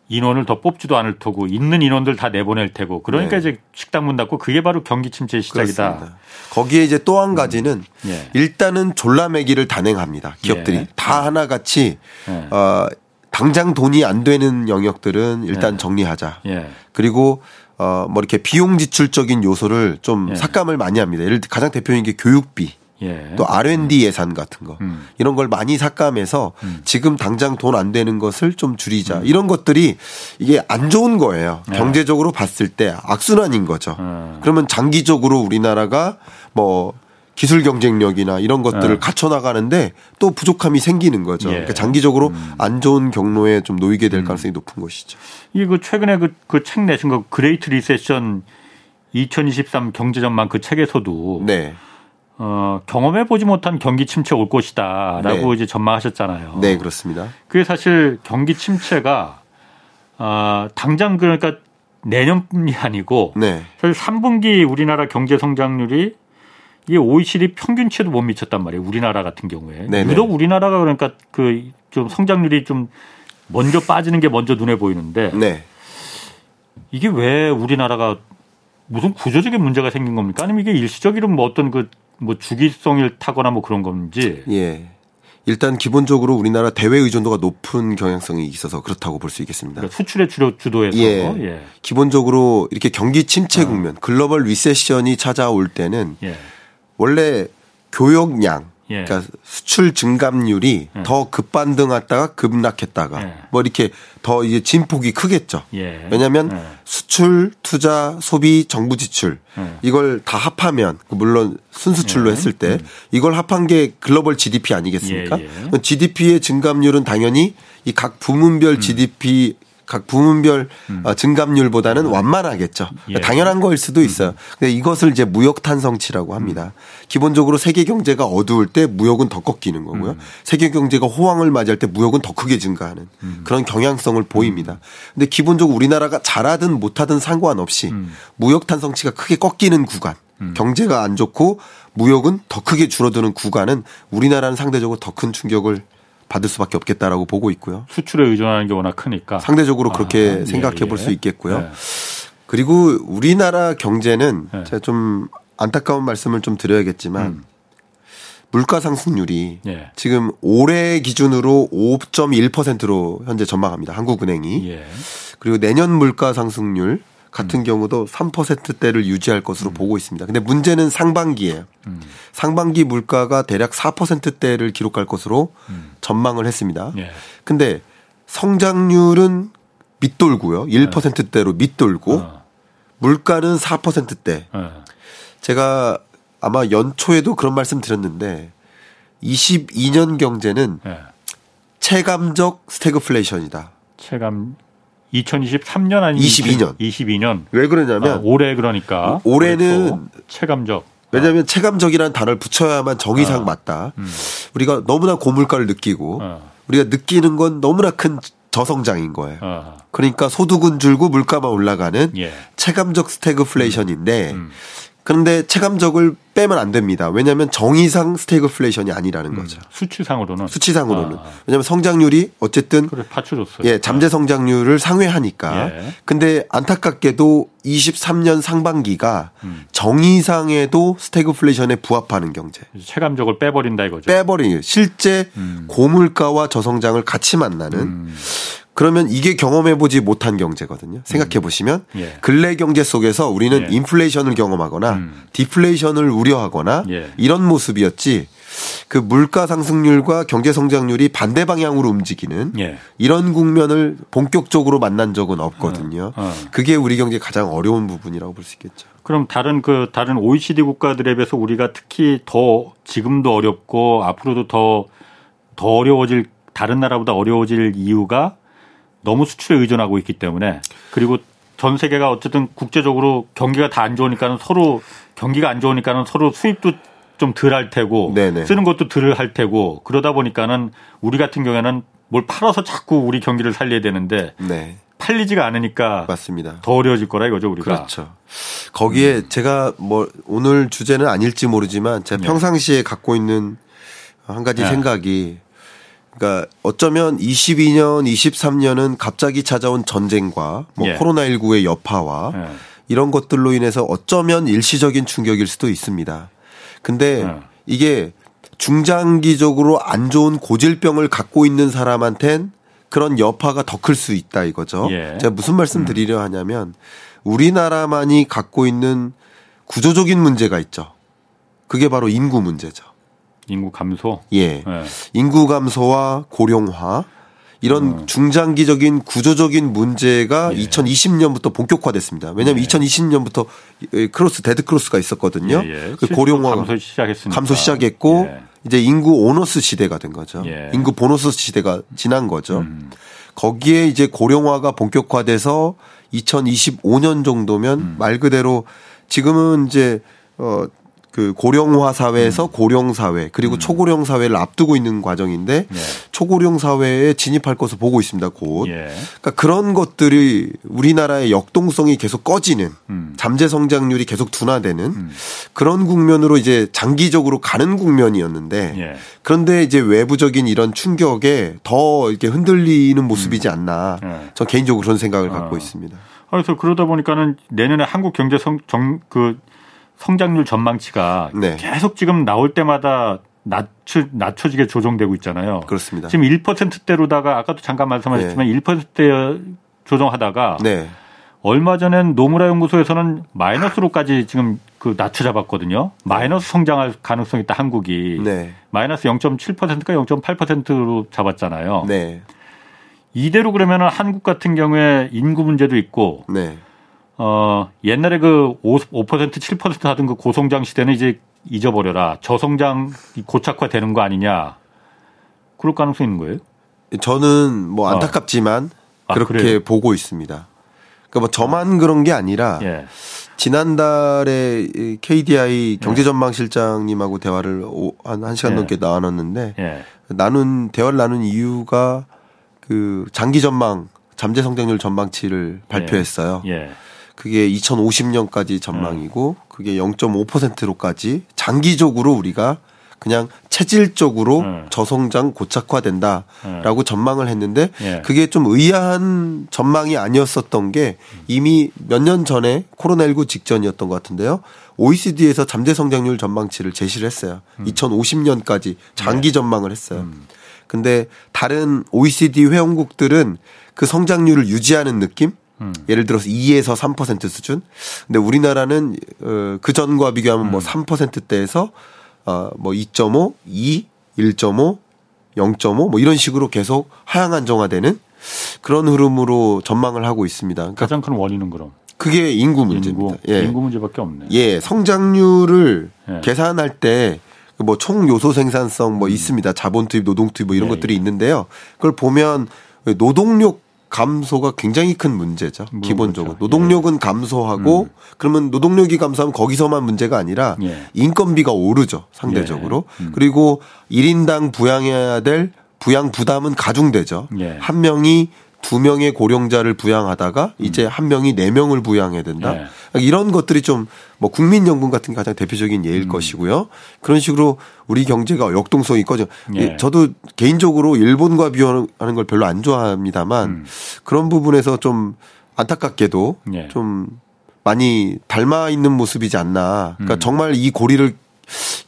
인원을 더 뽑지도 않을 테고 있는 인원들 다 내보낼 테고 그러니까 네. 이제 식당 문 닫고 그게 바로 경기 침체의 시작이다. 그렇습니다. 거기에 이제 또 한 가지는 예. 일단은 졸라매기를 단행합니다. 기업들이 예. 다 하나같이 예. 어, 당장 돈이 안 되는 영역들은 일단 정리하자. 예. 그리고 어, 뭐 이렇게 비용 지출적인 요소를 좀 예. 삭감을 많이 합니다. 예를 들어 가장 대표적인 게 교육비. 예. 또 R&D 예산 같은 거 음. 이런 걸 많이 삭감해서 지금 당장 돈 안 되는 것을 좀 음. 줄이자 이런 것들이 이게 안 좋은 거예요 네. 경제적으로 봤을 때 악순환인 거죠 음. 그러면 장기적으로 우리나라가 뭐 기술 경쟁력이나 이런 것들을 네. 갖춰 나가는데 또 부족함이 생기는 거죠 예. 음. 그러니까 장기적으로 안 좋은 경로에 좀 놓이게 될 가능성이 높은 것이죠 이게 그 최근에 그 그 책 내신 거 Great Recession 2023 경제 전망 그 책에서도 네 어, 경험해 보지 못한 경기 침체 올 것이다라고 네. 이제 전망하셨잖아요. 네, 그렇습니다 그게 사실 경기 침체가 어, 당장 그러니까 내년이 아니고 네 사실 3분기 우리나라 경제 성장률이 이게 OECD 평균치에도 못 미쳤단 말이에요. 우리나라 같은 경우에. 네네. 유독 우리나라가 그러니까 그 좀 성장률이 좀 먼저 빠지는 게 먼저 눈에 보이는데 네. 이게 왜 우리나라가 무슨 구조적인 문제가 생긴 겁니까? 아니면 이게 일시적으로 뭐 어떤 그 뭐 주기성을 타거나 뭐 그런 건지. 예. 일단 기본적으로 우리나라 대외 의존도가 높은 경향성이 있어서 그렇다고 볼 수 있겠습니다. 그러니까 주로 주도해서 예. 예. 기본적으로 이렇게 경기 침체 국면, 글로벌 리세션이 찾아올 때는 예. 원래 교역량, 예. 그러니까 수출 증감률이 예. 더 급반등했다가 급락했다가 예. 뭐 이렇게 더 이제 진폭이 크겠죠. 예. 왜냐하면 예. 수출, 투자, 소비, 정부 지출 예. 이걸 다 합하면 그 물론 순수출로 예. 했을 때 이걸 합한 게 글로벌 GDP 아니겠습니까? GDP의 증감률은 당연히 이 각 부문별 음. GDP 각 부문별 어, 증감률보다는 완만하겠죠. 그러니까 예. 당연한 거일 수도 있어요. 근데 이것을 이제 무역 탄성치라고 합니다. 음. 기본적으로 세계 경제가 어두울 때 무역은 더 꺾이는 거고요. 음. 세계 경제가 호황을 맞이할 때 무역은 더 크게 증가하는 음. 그런 경향성을 보입니다. 근데 기본적으로 우리나라가 잘하든 못하든 상관없이 음. 무역 탄성치가 크게 꺾이는 구간, 경제가 안 좋고 무역은 더 크게 줄어드는 구간은 우리나라는 상대적으로 더 큰 충격을 받을 수밖에 없겠다라고 보고 있고요. 수출에 의존하는 게 워낙 크니까. 상대적으로 그렇게 아, 예, 생각해 볼 예. 수 있겠고요. 예. 그리고 우리나라 경제는 네. 제가 좀 안타까운 말씀을 좀 드려야겠지만 음. 물가 상승률이 예. 지금 올해 기준으로 5.1%로 현재 전망합니다. 한국은행이. 예. 그리고 내년 물가 상승률 음. 같은 경우도 3%대를 유지할 것으로 보고 있습니다. 근데 문제는 상반기예요. 음. 상반기 물가가 대략 4%대를 기록할 것으로 전망을 했습니다. 예. 근데 성장률은 밑돌고요. 1%대로 밑돌고 어. 물가는 4%대. 어. 제가 아마 연초에도 그런 말씀 드렸는데 22년 경제는 예. 체감적 스태그플레이션이다. 체감 2023년 아니 22년. 22년. 왜 그러냐면 아, 올해 그러니까 올해는. 체감적. 왜냐하면 체감적이라는 단어를 붙여야만 정의상 어. 맞다. 우리가 너무나 고물가를 느끼고 어. 우리가 느끼는 건 너무나 큰 저성장인 거예요. 어. 그러니까 소득은 줄고 물가만 올라가는 예. 체감적 스태그플레이션인데 음. 그런데 체감적을 빼면 안 됩니다. 왜냐하면 정의상 스태그플레이션이 아니라는 거죠. 수치상으로는 수치상으로는. 아, 왜냐하면 성장률이 어쨌든 그래 받쳐줬어요. 예, 잠재 성장률을 상회하니까. 예. 근데 안타깝게도 23년 상반기가 음. 정의상에도 스태그플레이션에 부합하는 경제. 체감적을 빼버린다 이거죠. 빼버리는 실제 음. 고물가와 저성장을 같이 만나는 음. 그러면 이게 경험해 보지 못한 경제거든요. 생각해 보시면 예. 근래 경제 속에서 우리는 예. 인플레이션을 경험하거나 음. 디플레이션을 우려하거나 예. 이런 모습이었지. 그 물가 상승률과 경제 성장률이 반대 방향으로 움직이는 예. 이런 국면을 본격적으로 만난 적은 없거든요. 어, 어. 그게 우리 경제 가장 어려운 부분이라고 볼 수 있겠죠. 그럼 다른 그 다른 OECD 국가들에 비해서 우리가 특히 더 지금도 어렵고 앞으로도 더더 어려워질 다른 나라보다 어려워질 이유가 너무 수출에 의존하고 있기 때문에 그리고 전 세계가 어쨌든 국제적으로 경기가 다 안 좋으니까는 서로 경기가 안 좋으니까는 서로 수입도 좀 덜 할 테고 네네. 쓰는 것도 덜 할 테고 그러다 보니까는 우리 같은 경우에는 뭘 팔아서 자꾸 우리 경기를 살려야 되는데 네. 팔리지가 않으니까 맞습니다. 더 어려워질 거라 이거죠 우리가. 그렇죠. 거기에 제가 뭐 오늘 주제는 아닐지 모르지만 제가 네. 평상시에 갖고 있는 한 가지 네. 생각이 그러니까 어쩌면 22년, 23년은 갑자기 찾아온 전쟁과 뭐 예. 코로나19의 여파와 예. 이런 것들로 인해서 어쩌면 일시적인 충격일 수도 있습니다. 근데 네. 이게 중장기적으로 안 좋은 고질병을 갖고 있는 사람한텐 그런 여파가 더 클 수 있다 이거죠. 예. 제가 무슨 말씀 드리려 하냐면 우리나라만이 갖고 있는 구조적인 문제가 있죠. 그게 바로 인구 문제죠. 인구 감소. 예. 예. 인구 감소와 고령화 이런 중장기적인 구조적인 문제가 어. 예. 2020년부터 본격화됐습니다. 왜냐하면 예. 2020년부터 cross dead cross가 있었거든요. 예, 예. 그 고령화 감소 시작했으니까. 감소 시작했고 예. 이제 인구 onus 시대가 된 거죠. 예. 인구 보너스 시대가 지난 거죠. 음. 거기에 이제 고령화가 본격화돼서 2025년 정도면 음. 말 그대로 지금은 이제 어 그 고령화 사회에서 음. 고령 사회 그리고 초고령 사회를 앞두고 있는 과정인데 예. 초고령 사회에 진입할 것을 보고 있습니다. 곧. 예. 그러니까 그런 것들이 우리나라의 역동성이 계속 꺼지는 음. 잠재 성장률이 계속 둔화되는 그런 국면으로 이제 장기적으로 가는 국면이었는데 예. 그런데 이제 외부적인 이런 충격에 더 이렇게 흔들리는 모습이지 않나. 예. 전 개인적으로 그런 생각을 갖고 어. 있습니다. 그래서 그러다 보니까는 내년에 한국 경제 성, 정, 그 성장률 전망치가 네. 계속 지금 나올 때마다 낮춰, 낮춰지게 조정되고 있잖아요. 그렇습니다. 지금 1%대로다가 아까도 잠깐 말씀하셨지만 1%대 조정하다가 네. 얼마 전엔 노무라 연구소에서는 마이너스로까지 지금 그 낮춰 잡았거든요. 마이너스 성장할 가능성이 있다 한국이. 네. 마이너스 0.7%가 0.8%로 잡았잖아요. 네. 이대로 그러면은 한국 같은 경우에 인구 문제도 있고 네. 어 옛날에 그 5, 5% 7% 하던 그 고성장 시대는 이제 잊어버려라. 저성장 고착화 되는 거 아니냐. 그럴 가능성이 있는 거예요? 저는 뭐 어. 안타깝지만 아, 그렇게 그래요? 보고 있습니다. 그러니까 뭐 저만 그런 게 아니라 예. 지난달에 이 KDI 경제전망실장님하고 대화를 오- 한 1시간 예. 넘게 나눴는데 예. 나눈 대화를 나눈 이유가 그 장기 전망 잠재 성장률 전망치를 발표했어요. 예. 그게 2050년까지 전망이고 그게 0.5%로까지 장기적으로 우리가 그냥 체질적으로 네. 저성장 고착화된다라고 전망을 했는데 예. 그게 좀 의아한 전망이 아니었었던 게 이미 몇 년 전에 코로나19 직전이었던 것 같은데요. OECD에서 잠재 성장률 전망치를 제시를 했어요. 음. 2050년까지 장기 전망을 했어요. 음. 근데 다른 OECD 회원국들은 그 성장률을 유지하는 느낌? 음. 예를 들어서 2에서 3% 수준. 근데 우리나라는 어, 그 전과 비교하면 음. 뭐 3%대에서 어 뭐 2.5, 2, 1.5, 0.5 뭐 이런 식으로 계속 하향 안정화되는 그런 흐름으로 전망을 하고 있습니다. 그러니까 가장 큰 원인은 그럼 그게 인구 인구 문제입니다. 예. 인구 문제밖에 없네. 예, 성장률을 예. 계산할 때 뭐 총 요소 생산성 뭐 있습니다. 자본 투입, 노동 투입 뭐 이런 음. 예, 것들이 있는데요. 그걸 보면 노동력 감소가 굉장히 큰 문제죠. 물론 기본적으로. 그렇죠. 노동력은 감소하고 그러면 노동력이 감소하면 거기서만 문제가 아니라 예. 인건비가 오르죠. 상대적으로. 예. 음. 그리고 1인당 부양해야 될 부양 부담은 가중되죠. 예. 한 명이 두 명의 고령자를 부양하다가 이제 한 명이 네 명을 부양해야 된다. 예. 이런 것들이 좀 뭐 국민연금 같은 게 가장 대표적인 예일 음. 것이고요. 그런 식으로 우리 경제가 역동성이 꺼져. 예. 저도 개인적으로 일본과 비교하는 걸 별로 안 좋아합니다만 음. 그런 부분에서 좀 안타깝게도 예. 좀 많이 닮아 있는 모습이지 않나. 그러니까 음. 정말 이 고리를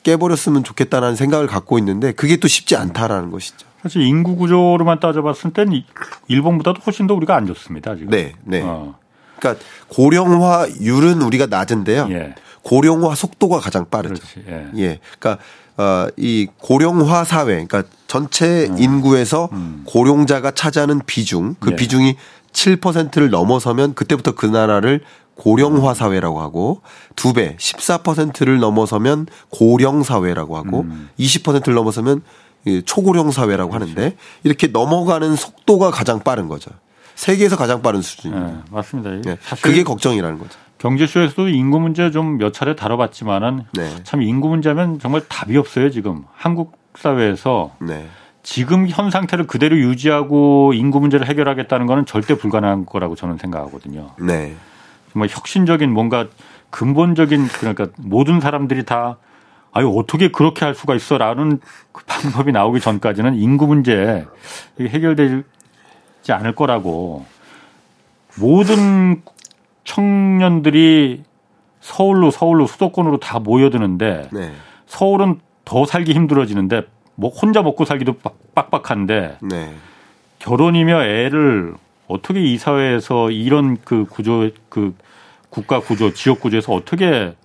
깨버렸으면 좋겠다는 생각을 갖고 있는데 그게 또 쉽지 않다라는 것이죠. 사실 인구 구조로만 따져봤을 땐 이- 일본보다도 훨씬 더 우리가 안 좋습니다. 지금. 네, 네. 어, 그러니까 고령화율은 우리가 낮은데요. 예. 고령화 속도가 가장 빠르죠. 그렇지. 예. 예. 그러니까 어, 이 고령화 사회, 그러니까 전체 인구에서 고령자가 차지하는 비중, 그 예. 비중이 7%를 넘어서면 그때부터 그 나라를 고령화 사회라고 하고 두 배, 14%를 넘어서면 고령 사회라고 하고 20%를 넘어서면 이 초고령 사회라고 하는데 이렇게 넘어가는 속도가 가장 빠른 거죠. 세계에서 가장 빠른 수준입니다. 예, 맞습니다. 예. 사실 그게 걱정이라는 거죠. 경제쇼에서도 인구 문제 좀 몇 차례 다뤄봤지만은 네. 참 인구 문제면 정말 답이 없어요 지금 한국 사회에서 네. 지금 현 상태를 그대로 유지하고 인구 문제를 해결하겠다는 거는 절대 불가능한 거라고 저는 생각하거든요. 네. 정말 혁신적인 뭔가 근본적인 그러니까 모든 사람들이 다 아유 어떻게 그렇게 할 수가 있어라는 그 방법이 나오기 전까지는 인구 문제 해결되지 않을 거라고 모든 청년들이 서울로 서울로 수도권으로 다 모여드는데 네. 서울은 더 살기 힘들어지는데 뭐 혼자 먹고 살기도 빡- 빡빡한데 네. 결혼이며 애를 어떻게 이 사회에서 이런 그 구조 그 국가 구조 지역 구조에서 어떻게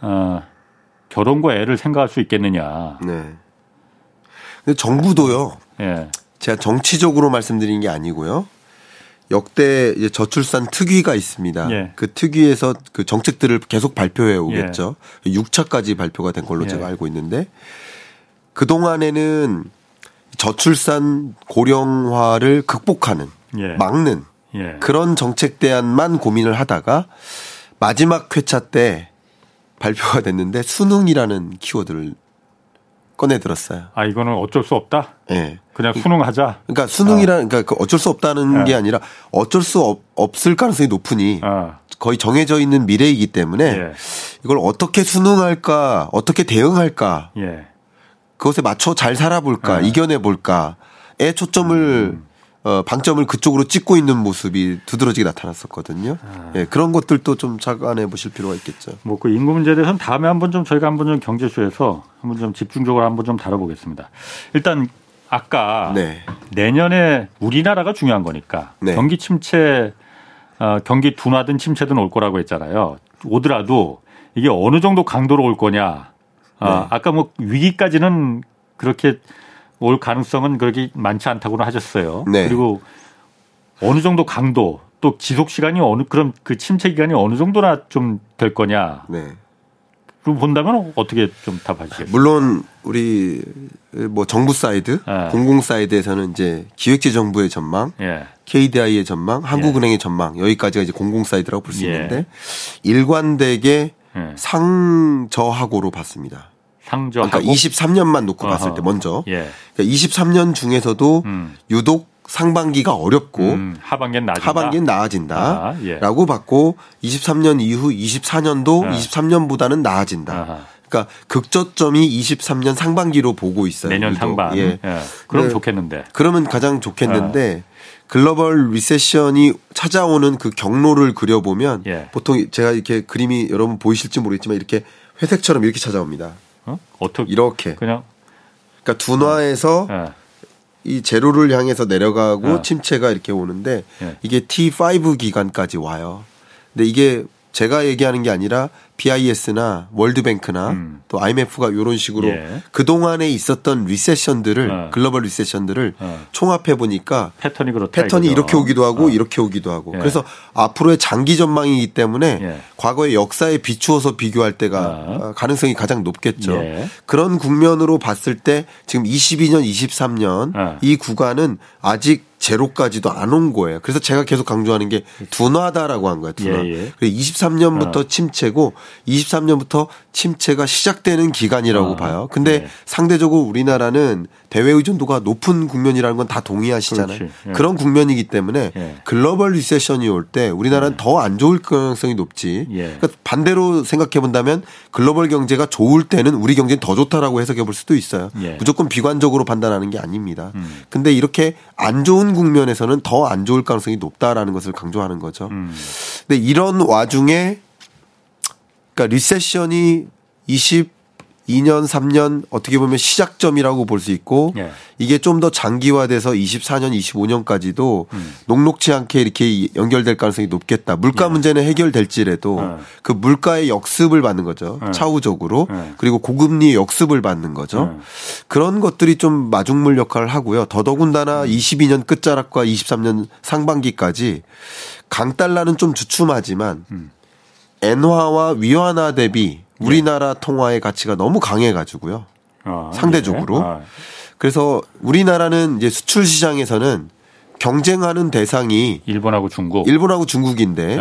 어 결혼과 애를 생각할 수 있겠느냐. 네. 근데 정부도요. 예. 제가 정치적으로 말씀드린 게 아니고요. 역대 이제 저출산 특위가 있습니다. 예. 그 특위에서 그 정책들을 계속 발표해 오겠죠. 6차까지 발표가 된 걸로 예. 제가 알고 있는데 그 동안에는 저출산 고령화를 극복하는 예. 막는 예. 그런 정책 대안만 고민을 하다가 마지막 회차 때 발표가 됐는데 수능이라는 키워드를 꺼내 들었어요. 아 이거는 어쩔 수 없다. 예. 그냥 수능하자. 그러니까 수능이라는 그러니까 그 어쩔 수 없다는 예. 게 아니라 어쩔 수 없, 없을 가능성이 높으니 아, 거의 정해져 있는 미래이기 때문에 예. 이걸 어떻게 수능할까, 어떻게 대응할까, 예. 그것에 맞춰 잘 살아볼까, 예. 이겨내 볼까에 초점을 어, 방점을 그쪽으로 찍고 있는 모습이 두드러지게 나타났었거든요. 예, 그런 것들도 좀 자관해 보실 필요가 있겠죠. 뭐 그 인구 문제에 대해서는 다음에 한번 좀 저희가 한번 좀 경제쇼에서 한번 좀 집중적으로 한번 좀 다뤄보겠습니다. 일단 아까 네. 내년에 우리나라가 중요한 거니까 네. 경기 침체, 어, 경기 둔화든 침체든 올 거라고 했잖아요. 오더라도 이게 어느 정도 강도로 올 거냐. 아, 네. 아까 뭐 위기까지는 그렇게 올 가능성은 그렇게 많지 않다고는 하셨어요. 네. 그리고 어느 정도 강도 또 지속 시간이 어느 그럼 그 침체 기간이 어느 정도나 좀 될 거냐. 네. 그럼 본다면 어떻게 좀 답하시겠어요? 물론 우리 뭐 정부 사이드, 예. 공공 사이드에서는 이제 기획재정부의 전망, 예. KDI의 전망, 한국은행의 전망 여기까지가 이제 공공 사이드라고 볼수 예. 있는데 일관되게 예. 상저하고로 봤습니다. 상저하고 그러니까 23년만 놓고 봤을 어허. 때 먼저 예. 그러니까 23년 중에서도 음. 유독 상반기가 어렵고 음, 하반기는 나아진다. 하반기는 아, 예. 나아진다라고 봤고 23년 이후 24년도 아. 23년보다는 나아진다. 아하. 그러니까 극저점이 23년 상반기로 보고 있어요. 내년 유독. 상반. 예. 예. 그럼 네. 좋겠는데. 그러면 가장 좋겠는데 글로벌 리세션이 찾아오는 그 경로를 그려보면 예. 보통 제가 이렇게 그림이 여러분 보이실지 모르겠지만 이렇게 회색처럼 이렇게 찾아옵니다. 어? 어떻게 이렇게. 그냥 그러니까 둔화에서 예. 이 제로를 향해서 내려가고 어. 침체가 이렇게 오는데 예. 이게 T5 기간까지 와요. 근데 이게 제가 얘기하는 게 아니라 BIS나 월드뱅크나 음. 또 IMF가 이런 식으로 예. 그동안에 있었던 리세션들을 어. 글로벌 리세션들을 어. 총합해 보니까 패턴이 그렇다. 패턴이 이거죠. 이렇게 오기도 하고 어. 이렇게 오기도 하고 예. 그래서 앞으로의 장기 전망이기 때문에 예. 과거의 역사에 비추어서 비교할 때가 어. 어, 가능성이 가장 높겠죠. 예. 그런 국면으로 봤을 때 지금 22년, 23년 어. 이 구간은 아직 제로까지도 안 온 거예요. 그래서 제가 계속 강조하는 게 둔화다라고 한 거예요. 둔화. 예, 예. 그래서 23년부터 어. 침체고 23년부터 침체가 시작되는 기간이라고 어. 봐요. 근데 예. 상대적으로 우리나라는 대외 의존도가 높은 국면이라는 건 다 동의하시잖아요. 예. 그런 국면이기 때문에 예. 글로벌 recession이 올 때 우리나라는 더 안 좋을 가능성이 높지. 예. 그러니까 반대로 생각해 본다면 글로벌 경제가 좋을 때는 우리 경제는 더 좋다라고 해석해 볼 수도 있어요. 예. 무조건 비관적으로 판단하는 게 아닙니다. 음. 근데 이렇게 안 좋은 국면에서는 더 안 좋을 가능성이 높다라는 것을 강조하는 거죠. 음. 근데 이런 와중에 그러니까 recession이 22년, 3년 어떻게 보면 시작점이라고 볼 수 있고 예. 이게 좀 더 장기화돼서 24년, 25년까지도 음. 녹록치 않게 이렇게 연결될 가능성이 높겠다. 물가 문제는 해결될지라도 예. 그 물가의 역습을 받는 거죠. 예. 차후적으로. 예. 그리고 고금리의 역습을 받는 거죠. 예. 그런 것들이 좀 마중물 역할을 하고요. 더더군다나 음. 22년 끝자락과 23년 상반기까지 강달러는 좀 주춤하지만 음. 엔화와 위안화 대비 우리나라 통화의 가치가 너무 강해가지고요. 아, 상대적으로. 예. 아, 그래서 우리나라는 이제 수출 시장에서는 경쟁하는 대상이 일본하고 중국. 일본하고 중국인데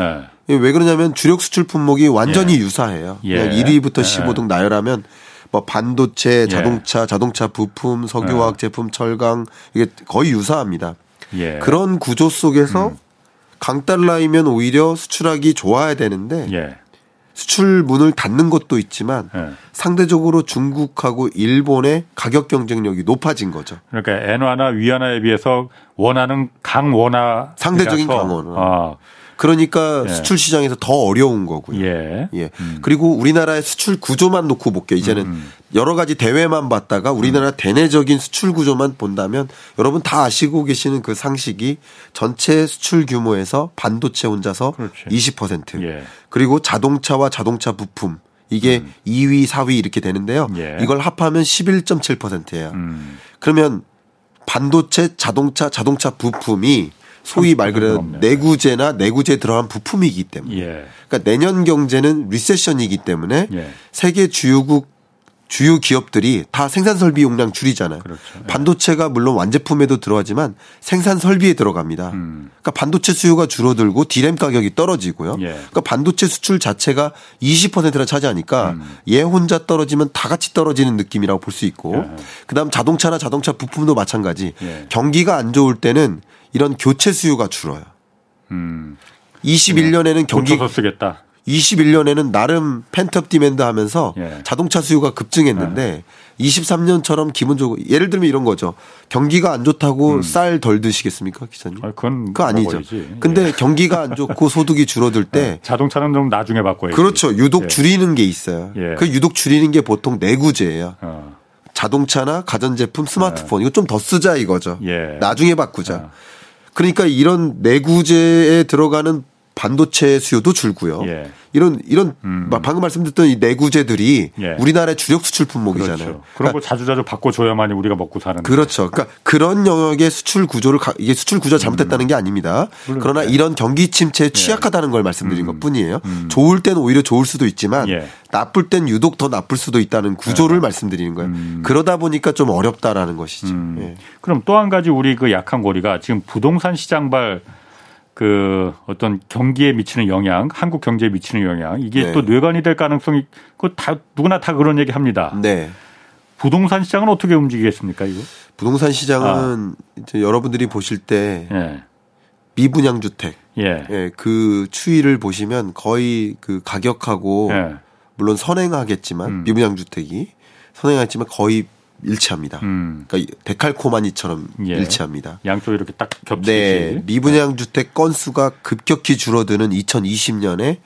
예. 왜 그러냐면 주력 수출 품목이 완전히 예. 유사해요. 예. 그냥 1위부터 예. 15등 나열하면 뭐 반도체, 자동차, 자동차 부품, 석유화학 제품, 철강 이게 거의 유사합니다. 예. 그런 구조 속에서 음. 강달러이면 오히려 수출하기 좋아야 되는데 예. 수출 문을 닫는 것도 있지만 예. 상대적으로 중국하고 일본의 가격 경쟁력이 높아진 거죠. 그러니까 엔화나 위안화에 비해서 원화는 강원화 상대적인 강원화. 아, 그러니까 예. 수출 시장에서 더 어려운 거고요. 예. 예. 그리고 우리나라의 수출 구조만 놓고 볼게요. 이제는 음. 여러 가지 대외만 봤다가 우리나라 대내적인 수출 구조만 본다면 여러분 다 아시고 계시는 그 상식이 전체 수출 규모에서 반도체 혼자서 그렇지. 20% 예. 그리고 자동차와 자동차 부품 이게 2위, 4위 이렇게 되는데요. 음. 예. 이걸 합하면 11.7%예요. 음. 그러면 반도체, 자동차, 자동차 부품이 소위 말 그대로 30% 넘네. 내구재나 내구재 들어간 부품이기 때문에 예. 그러니까 내년 경제는 리세션이기 때문에 예. 세계 주요국 주요 기업들이 다 생산 설비 용량 줄이잖아요. 그렇죠. 예. 반도체가 물론 완제품에도 들어가지만 생산 설비에 들어갑니다. 음. 그러니까 반도체 수요가 줄어들고 디램 가격이 떨어지고요. 예. 그러니까 반도체 수출 자체가 20%나 차지하니까 음. 얘 혼자 떨어지면 다 같이 떨어지는 느낌이라고 볼 수 있고 예. 그다음 자동차나 자동차 부품도 마찬가지. 예. 경기가 안 좋을 때는 이런 교체 수요가 줄어요. 음. 21년에는 경기 쓰겠다. 21년에는 나름 pent-up demand 하면서 예. 자동차 수요가 급증했는데 23년처럼 기본적으로 예를 들면 이런 거죠. 경기가 안 좋다고 쌀 덜 드시겠습니까, 기사님? 아, 그건 그거 아니죠. 먹어야지. 근데 예. 경기가 안 좋고 소득이 줄어들 때 자동차는 좀 나중에 바꿔야지. 그렇죠. 유독 예. 줄이는 게 있어요. 예. 그 유독 줄이는 게 보통 내구재예요. 어. 자동차나 가전제품, 스마트폰 이거 좀 더 쓰자 이거죠. 예. 나중에 바꾸자. 어. 그러니까 이런 내구재에 들어가는 반도체 수요도 줄고요. 예. 이런 이런 음. 방금 말씀드렸던 이 내구재들이 예. 우리나라의 주력 수출 품목이잖아요. 그렇죠. 그런 그러니까 거 자주자주 바꿔 줘야만이 우리가 먹고 사는. 그렇죠. 그러니까 그런 영역의 수출 구조를 가- 이게 수출 구조가 잘못됐다는 게 아닙니다. 그러나 예. 이런 경기 침체에 취약하다는 걸 말씀드린 음. 것뿐이에요. 음. 좋을 때는 오히려 좋을 수도 있지만 예. 나쁠 땐 유독 더 나쁠 수도 있다는 구조를 말씀드리는 거예요. 음. 그러다 보니까 좀 어렵다라는 것이죠. 음. 예. 그럼 또 한 가지 우리 그 약한 고리가 지금 부동산 시장발 그 어떤 경기에 미치는 영향, 한국 경제에 미치는 영향 이게 네. 또 뇌관이 될 가능성이 그 다 누구나 다 그런 얘기 합니다. 네. 부동산 시장은 어떻게 움직이겠습니까 이거? 부동산 시장은 이제 여러분들이 보실 때 예. 미분양 주택 예. 예, 그 추이를 보시면 거의 그 가격하고 예. 물론 선행하겠지만 음. 미분양 주택이 선행하겠지만 거의 일치합니다. 음. 그러니까 데칼코마니처럼 예. 일치합니다. 양쪽 이렇게 딱 겹치듯이. 네, 미분양 주택 건수가 급격히 줄어드는 2020년에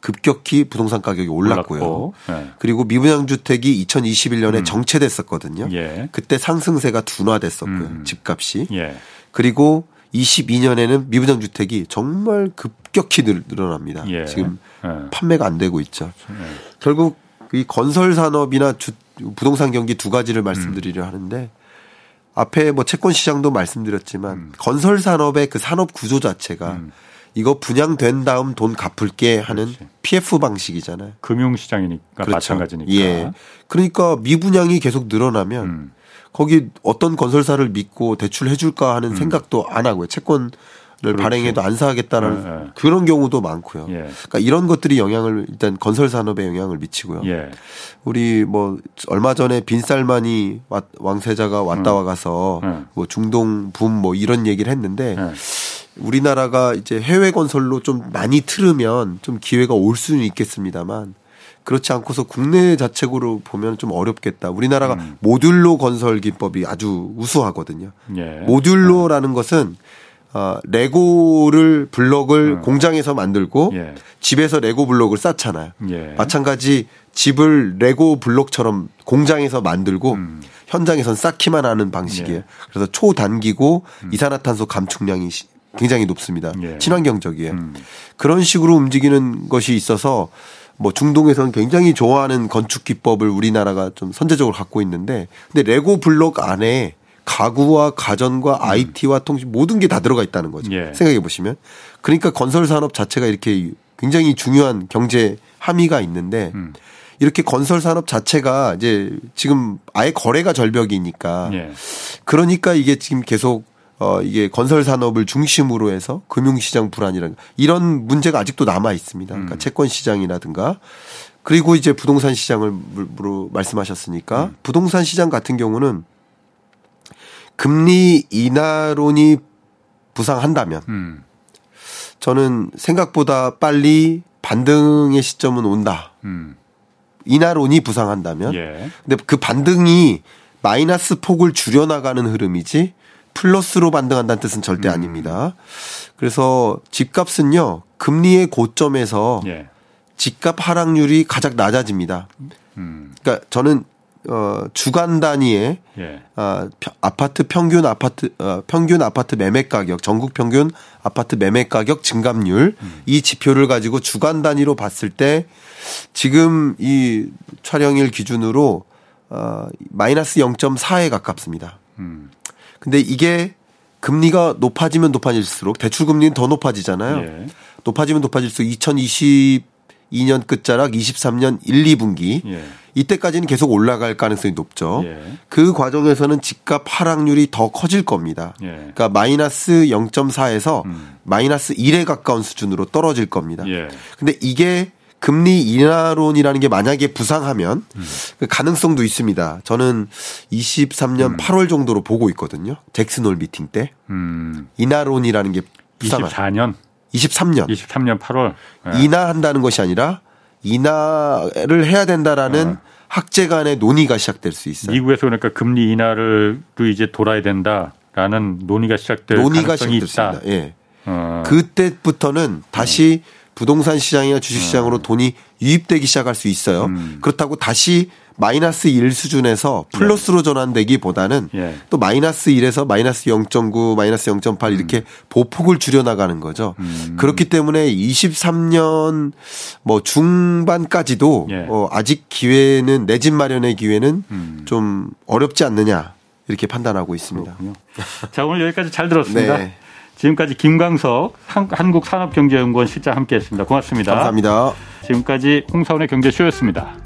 급격히 부동산 가격이 올랐고요. 올랐고. 예. 그리고 미분양 주택이 2021년에 정체됐었거든요. 음. 예. 그때 상승세가 둔화됐었고요. 음. 집값이. 예. 그리고 22년에는 미분양 주택이 정말 급격히 늘- 늘어납니다. 예. 지금 예. 판매가 안 되고 있죠. 예. 결국 이 건설 산업이나 주- 부동산 경기 두 가지를 말씀드리려 하는데 앞에 뭐 채권 시장도 말씀드렸지만 음. 건설 산업의 그 산업 구조 자체가 이거 분양된 다음 돈 갚을게 하는 그렇지. PF 방식이잖아요. 금융 시장이니까 그렇죠. 마찬가지니까. 예. 그러니까 미분양이 계속 늘어나면 음. 거기 어떤 건설사를 믿고 대출해 줄까 하는 생각도 안 하고요. 채권 을 발행해도 안 사겠다라는 예, 예. 그런 경우도 많고요. 예. 그러니까 이런 것들이 영향을 일단 건설 산업에 영향을 미치고요. 예. 우리 뭐 얼마 전에 빈살만이 왔- 왕세자가 왔다 와 가서 음. 뭐 중동 붐 뭐 이런 얘기를 했는데 예. 우리나라가 이제 해외 건설로 좀 많이 틀으면 좀 기회가 올 수는 있겠습니다만 그렇지 않고서 국내 자체로 보면 좀 어렵겠다. 우리나라가 음. 모듈로 건설 기법이 아주 우수하거든요. 예. modular라는 것은 어, 레고를 블럭을 공장에서 만들고 음. 예. 집에서 레고 블럭을 쌓잖아요. 예. 마찬가지 집을 레고 블록처럼 공장에서 만들고 현장에선 쌓기만 하는 방식이에요. 음. 예. 그래서 초단기고 이산화탄소 감축량이 시- 굉장히 높습니다. 예. 친환경적이에요. 음. 그런 식으로 움직이는 것이 있어서 뭐 중동에서는 굉장히 좋아하는 건축 기법을 우리나라가 좀 선제적으로 갖고 있는데 근데 레고 블록 안에 가구와 가전과 IT와 통신 모든 게 다 들어가 있다는 거죠. 예. 생각해 보시면. 그러니까 건설 산업 자체가 이렇게 굉장히 중요한 경제 함의가 있는데 음. 이렇게 건설 산업 자체가 이제 지금 아예 거래가 절벽이니까 예. 그러니까 이게 지금 계속 어 이게 건설 산업을 중심으로 해서 금융 시장 불안이라는 이런 문제가 아직도 남아 있습니다. 그러니까 채권 시장이라든가 그리고 이제 부동산 시장을 로 말씀하셨으니까 부동산 시장 같은 경우는 금리 인하론이 부상한다면 음. 저는 생각보다 빨리 반등의 시점은 온다. 음. 인하론이 부상한다면 예. 근데 그 반등이 마이너스 폭을 줄여나가는 흐름이지 플러스로 반등한다는 뜻은 절대 음. 아닙니다. 그래서 집값은요 금리의 고점에서 예. 집값 하락률이 가장 낮아집니다. 음. 그러니까 저는 어 주간 단위의 예. 아, 펴- 아파트 평균 아파트 어, 평균 아파트 매매 가격 전국 평균 아파트 매매 가격 증감률 이 지표를 가지고 주간 단위로 봤을 때 지금 이 촬영일 기준으로 어, 마이너스 0.4에 가깝습니다. 음. 근데 이게 금리가 높아지면 높아질수록 대출 금리는 더 높아지잖아요. 예. 높아지면 높아질수록 2022년 끝자락 23년 1, 2분기 예. 이때까지는 계속 올라갈 가능성이 높죠. 예. 그 과정에서는 집값 하락률이 더 커질 겁니다. 예. 그러니까 마이너스 0.4에서 음. 마이너스 1에 가까운 수준으로 떨어질 겁니다. 예. 근데 이게 금리 인하론이라는 게 만약에 부상하면 음. 그 가능성도 있습니다. 저는 23년 8월 정도로 보고 있거든요. 잭슨홀 미팅 때 음. 인하론이라는 게 부상한 24년, 23년 23년 8월. 예. 인하한다는 것이 아니라 인하를 해야 된다라는 학제 간의 논의가 시작될 수 있어요. 미국에서 그러니까 금리 인하를 또 이제 돌아야 된다라는 논의가 시작될 논의가 가능성이 있다. 시작됐습니다. 예. 어. 그때부터는 다시 부동산 시장이나 주식 시장으로 돈이 유입되기 시작할 수 있어요. 음. 그렇다고 다시 마이너스 1 수준에서 플러스로 전환되기보다는 예. 또 마이너스 1에서 마이너스 0.9, 마이너스 0.8 이렇게 보폭을 줄여나가는 거죠. 음. 그렇기 때문에 23년 뭐 중반까지도 예. 어 아직 기회는 내 집 마련의 기회는 음. 좀 어렵지 않느냐 이렇게 판단하고 있습니다. 그렇군요. 자, 오늘 여기까지 잘 들었습니다. 네. 지금까지 김광석 한, 한국산업경제연구원 실장 함께했습니다. 고맙습니다. 감사합니다. 지금까지 홍사원의 경제쇼였습니다.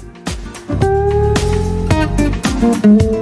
Thank you.